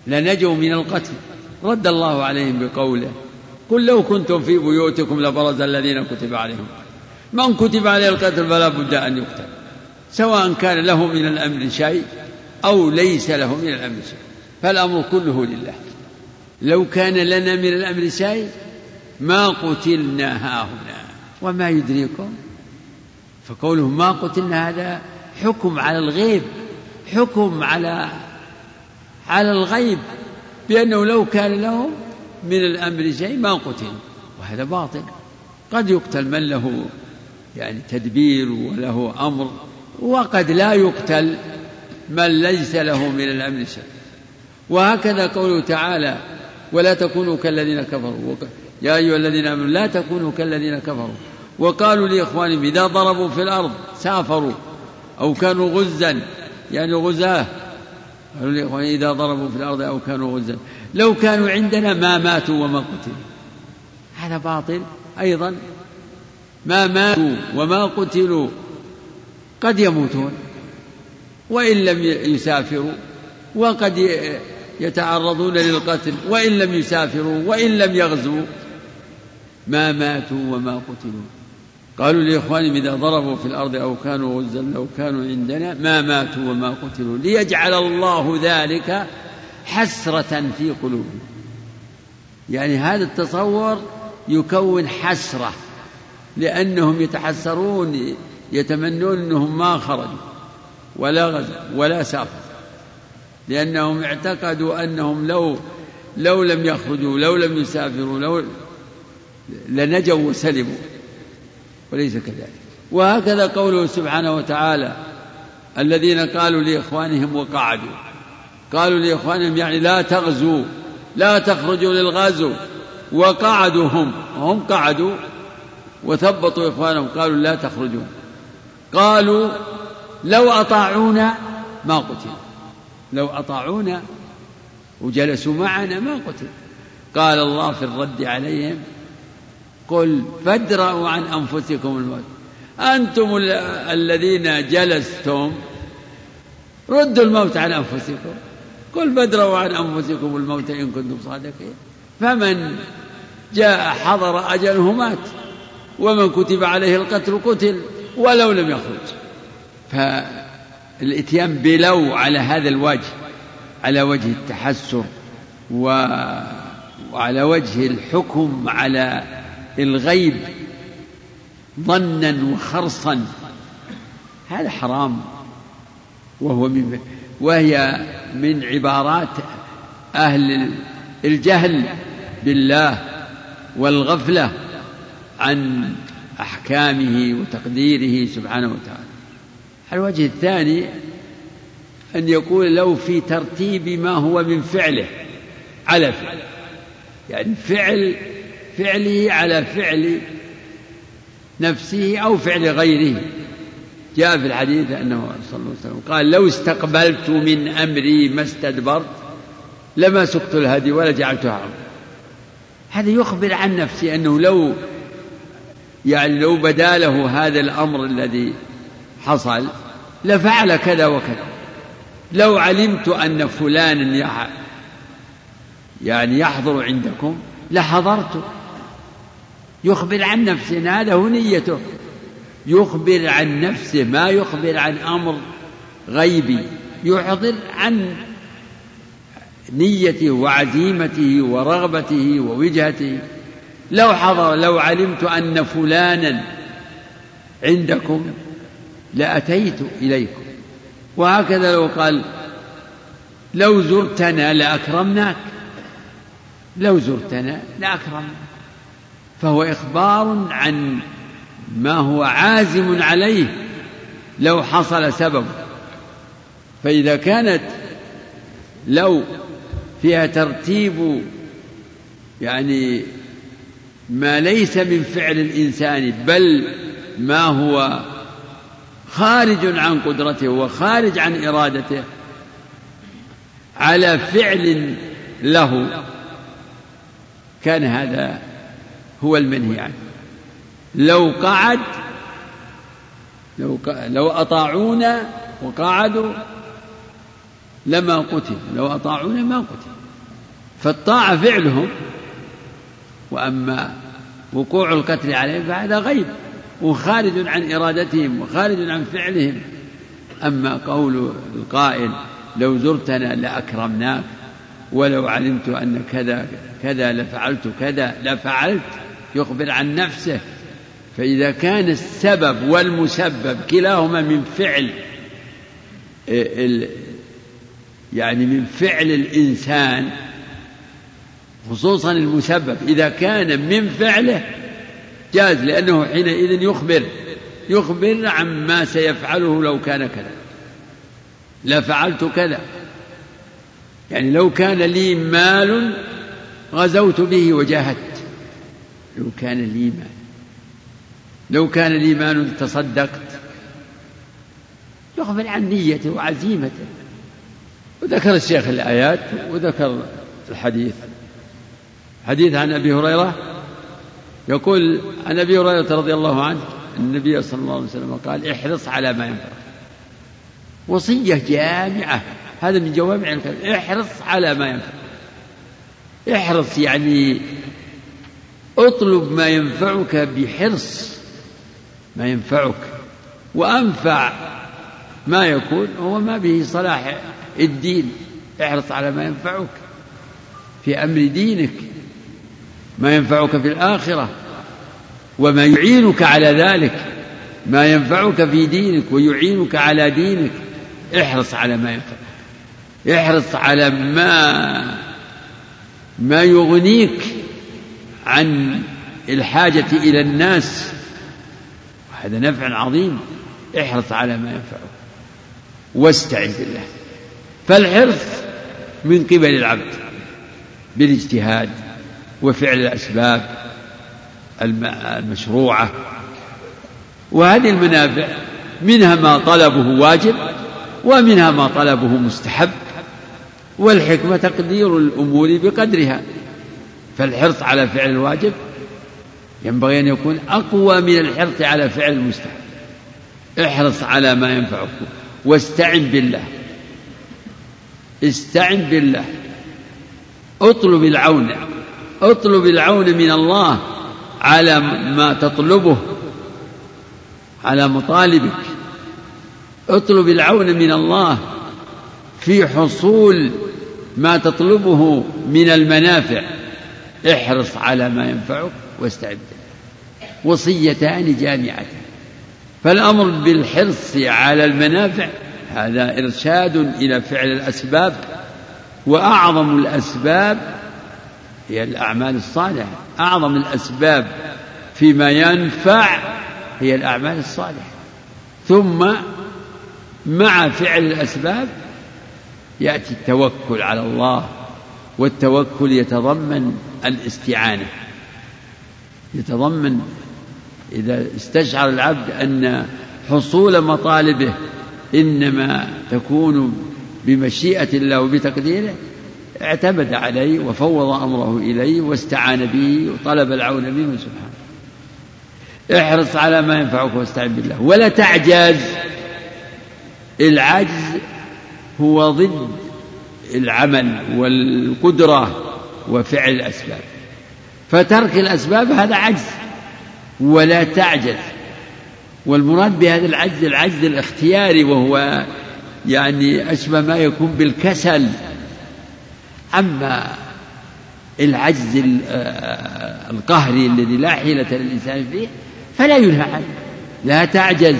لنجوا من القتل. رد الله عليهم بقوله قل لو كنتم في بيوتكم لبرز الذين كتب عليهم. من كتب عليه القتل فلا بد أن يقتل. سواء كان له من الأمر شيء أو ليس له من الأمر شيء. فالأمر كله لله. لو كان لنا من الأمر شيء ما قتلنا هاهنا. وما يدريكم؟ فقوله ما قتلنا هذا حكم على الغيب حكم على على الغيب. بأنه لو كان لهم من الأمر شيء ما قتل. وهذا باطل. قد يقتل من له يعني تدبير وله أمر وقد لا يقتل من ليس له من الأمر شيء. وهكذا قوله تعالى ولا تكونوا كالذين كفروا. يا أيها الذين آمنوا لا تكونوا كالذين كفروا. وقالوا لإخوانهم إذا ضربوا في الأرض سافروا أو كانوا غزا. يعني غزاة. قالوا لإخوانهم إذا ضربوا في الأرض أو كانوا غزا. لو كانوا عندنا ما ماتوا وما قتلوا. هذا باطل أيضا. ما ماتوا وما قتلوا قد يموتون. وإن لم يسافروا وقد يتعرضون للقتل وإن لم يسافروا وإن لم يغزوا ما ماتوا وما قتلوا. قالوا لإخوانهم إذا ضربوا في الأرض أو كانوا غزا أو كانوا عندنا ما ماتوا وما قتلوا. ليجعل الله ذلك حسرة في قلوبهم. يعني هذا التصور يكون حسرة لأنهم يتحسرون يتمنون أنهم ما خرجوا ولا غزوا ولا سافروا. لأنهم اعتقدوا أنهم لو لو لم يخرجوا لو لم يسافروا لو لنجوا وسلموا وليس كذلك. وهكذا قوله سبحانه وتعالى الذين قالوا لإخوانهم وقعدوا. قالوا لإخوانهم يعني لا تغزوا لا تخرجوا للغزو. وقعدوا هم هم قعدوا وثبطوا إخوانهم قالوا لا تخرجون قالوا لو أطاعونا ما قتل لو أطاعونا وجلسوا معنا ما قتل. قال الله في الرد عليهم قل فادرأوا عن أنفسكم الموت. أنتم الذين جلستم ردوا الموت عن أنفسكم. قل فادرأوا عن أنفسكم الموت إن كنتم صادقين. فمن جاء حضر أجله مات ومن كتب عليه القتل قتل ولو لم يخرج. فالاتيان بلو على هذا الوجه على وجه التحسر و... وعلى وجه الحكم على الغيب ظنا وخرصا. هذا حرام. وهو من وهي من عبارات أهل الجهل بالله والغفلة عن أحكامه وتقديره سبحانه وتعالى. الوجه الثاني أن يقول لو في ترتيب ما هو من فعله على فعل. يعني فعل فعله على فعل نفسه أو فعل غيره. جاء في الحديث أنه صلى الله عليه وسلم قال لو استقبلت من أمري ما استدبرت لما سقت الهدي ولا جعلتها عمر هذا يخبر عن نفسه أنه لو يعني لو بدا له هذا الأمر الذي حصل لفعل كذا وكذا. لو علمت أن فلانا يعني يحضر عندكم لحضرت. يخبر عن نفسه هذا هو نيته. يخبر عن نفسه ما يخبر عن أمر غيبي. يحضر عن نيته وعزيمته ورغبته ووجهته. لو حضر لو علمت أن فلانا عندكم لأتيت إليكم. وهكذا لو قال لو زرتنا لأكرمناك. لو زرتنا لأكرمناك. فهو إخبار عن ما هو عازم عليه لو حصل سبب. فإذا كانت لو فيها ترتيب يعني ما ليس من فعل الإنسان بل ما هو خارج عن قدرته وخارج عن إرادته على فعل له. كان هذا هو المنهي عنه. لو قعد لو لو أطاعونا وقعدوا لما قتل. لو أطاعونا ما قتل. فالطاعة فعلهم وأما وقوع القتل عليهم فهذا غيب. وخارج عن إرادتهم وخارج عن فعلهم. أما قول القائل لو زرتنا لأكرمناك ولو علمت أن كذا كذا لفعلت كذا لفعلت يخبر عن نفسه. فإذا كان السبب والمسبب كلاهما من فعل يعني من فعل الإنسان خصوصا المسبب إذا كان من فعله جاز لأنه حينئذ يخبر يخبر عما سيفعله لو كان كذا. لفعلت كذا. يعني لو كان لي مال غزوت به وجاهدت. لو كان لي مال. لو كان لي مال تصدقت. يخبر عن نيته وعزيمته وذكر الشيخ الآيات وذكر الحديث. حديث عن أبي هريرة يقول عن أبي هريرة رضي الله عنه النبي صلى الله عليه وسلم قال احرص على ما ينفعك وصية جامعة هذا من جوامع الكلم احرص على ما ينفعك احرص يعني اطلب ما ينفعك بحرص ما ينفعك وأنفع ما يكون هو ما به صلاح الدين. احرص على ما ينفعك في أمر دينك. ما ينفعك في الآخرة وما يعينك على ذلك. ما ينفعك في دينك ويعينك على دينك. احرص على ما ينفعك. احرص على ما ما يغنيك عن الحاجة إلى الناس. هذا نفع عظيم. احرص على ما ينفعك. واستعن بالله. فالحرص من قبل العبد بالاجتهاد وفعل الأسباب المشروعة. وهذه المنافع منها ما طلبه واجب ومنها ما طلبه مستحب والحكمة تقدير الأمور بقدرها. فالحرص على فعل الواجب ينبغي أن يكون أقوى من الحرص على فعل المستحب. احرص على ما ينفعك واستعن بالله. استعن بالله. اطلب العون. اطلب العون من الله على ما تطلبه على مطالبك. اطلب العون من الله في حصول ما تطلبه من المنافع. احرص على ما ينفعك واستعد. وصيتان جامعتان. فالأمر بالحرص على المنافع هذا إرشاد إلى فعل الأسباب وأعظم الأسباب هي الأعمال الصالحة. أعظم الأسباب فيما ينفع هي الأعمال الصالحة. ثم مع فعل الأسباب يأتي التوكل على الله والتوكل يتضمن الاستعانة. يتضمن إذا استشعر العبد أن حصول مطالبه إنما تكون بمشيئة الله وبتقديره اعتمد عليه وفوض أمره اليه واستعان به وطلب العون منه سبحانه. احرص على ما ينفعك واستعن بالله. ولا تعجز. العجز هو ضد العمل والقدرة وفعل الأسباب. فترك الأسباب هذا عجز. ولا تعجز. والمراد بهذا العجز العجز الاختياري وهو يعني أشبه ما يكون بالكسل. أما العجز القهري الذي لا حيلة للإنسان فيه فلا ينهى عنه لا تعجز.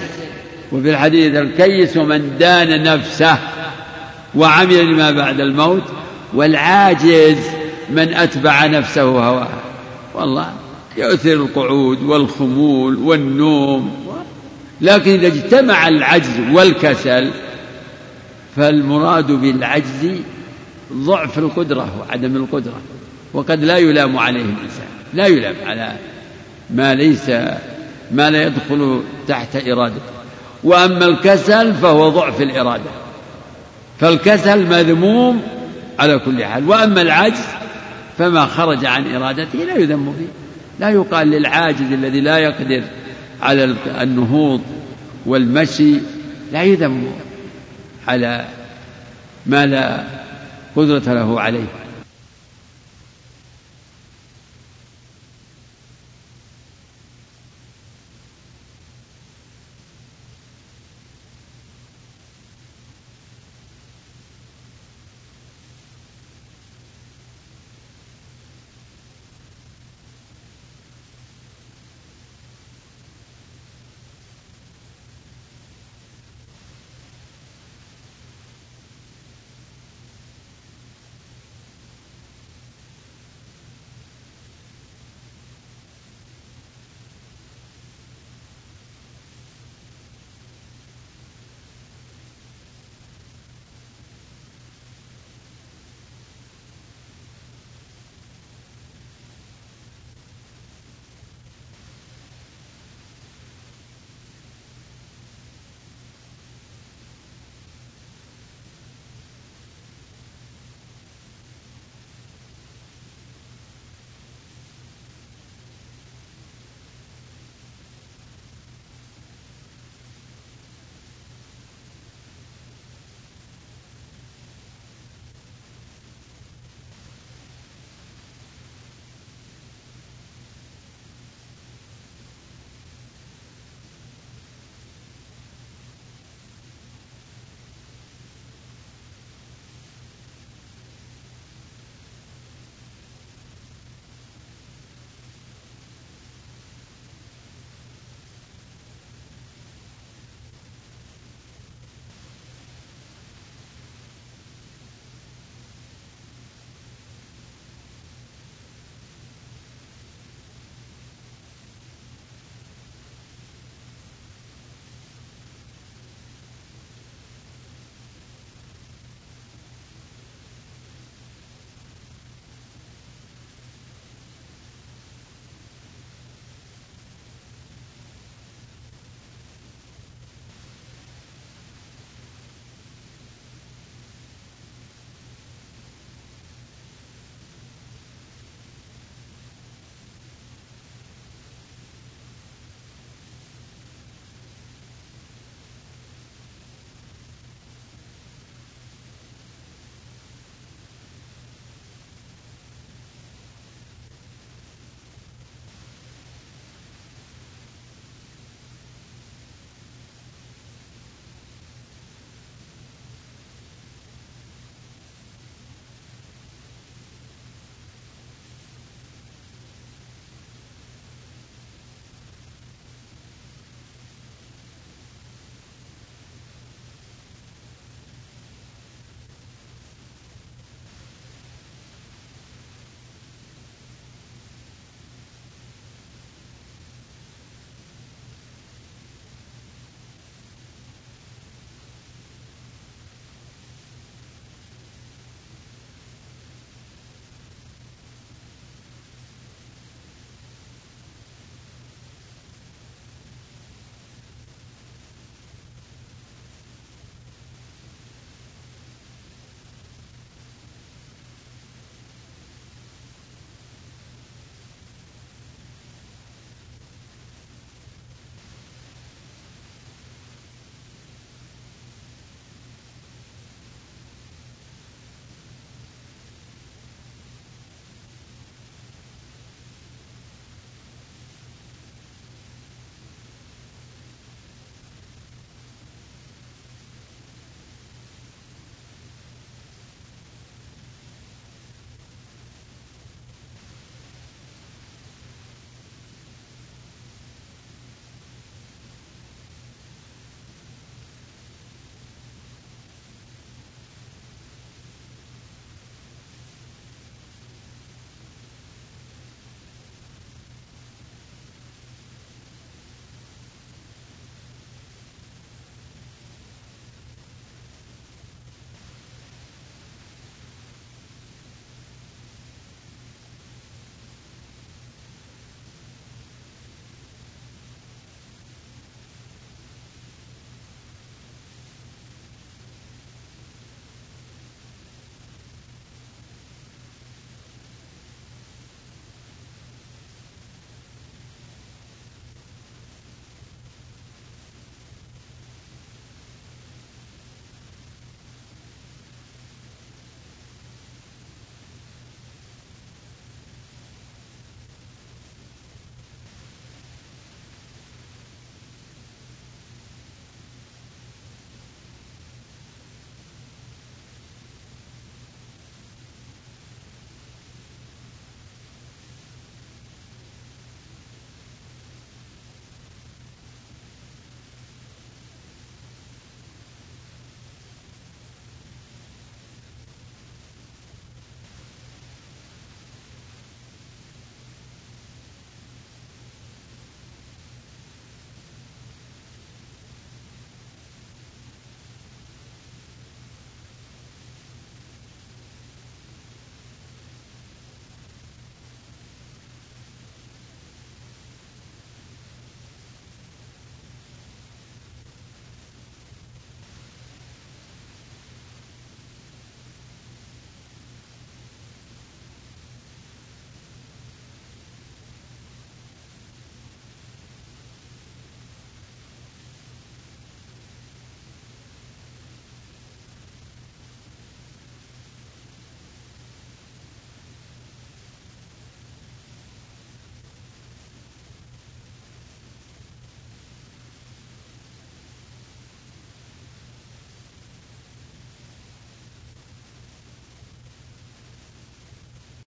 وفي الحديث الكيس من دان نفسه وعمل لما بعد الموت والعاجز من أتبع نفسه هواها والله يؤثر القعود والخمول والنوم. لكن إذا اجتمع العجز والكسل فالمراد بالعجز ضعف القدرة وعدم القدرة. وقد لا يلام عليه الإنسان. لا يلام على ما ليس ما لا يدخل تحت إرادته. وأما الكسل فهو ضعف الإرادة. فالكسل مذموم على كل حال. وأما العجز فما خرج عن إرادته لا يذم فيه لا يقال للعاجز الذي لا يقدر على النهوض والمشي لا يذم على ما لا قدرة له عليه.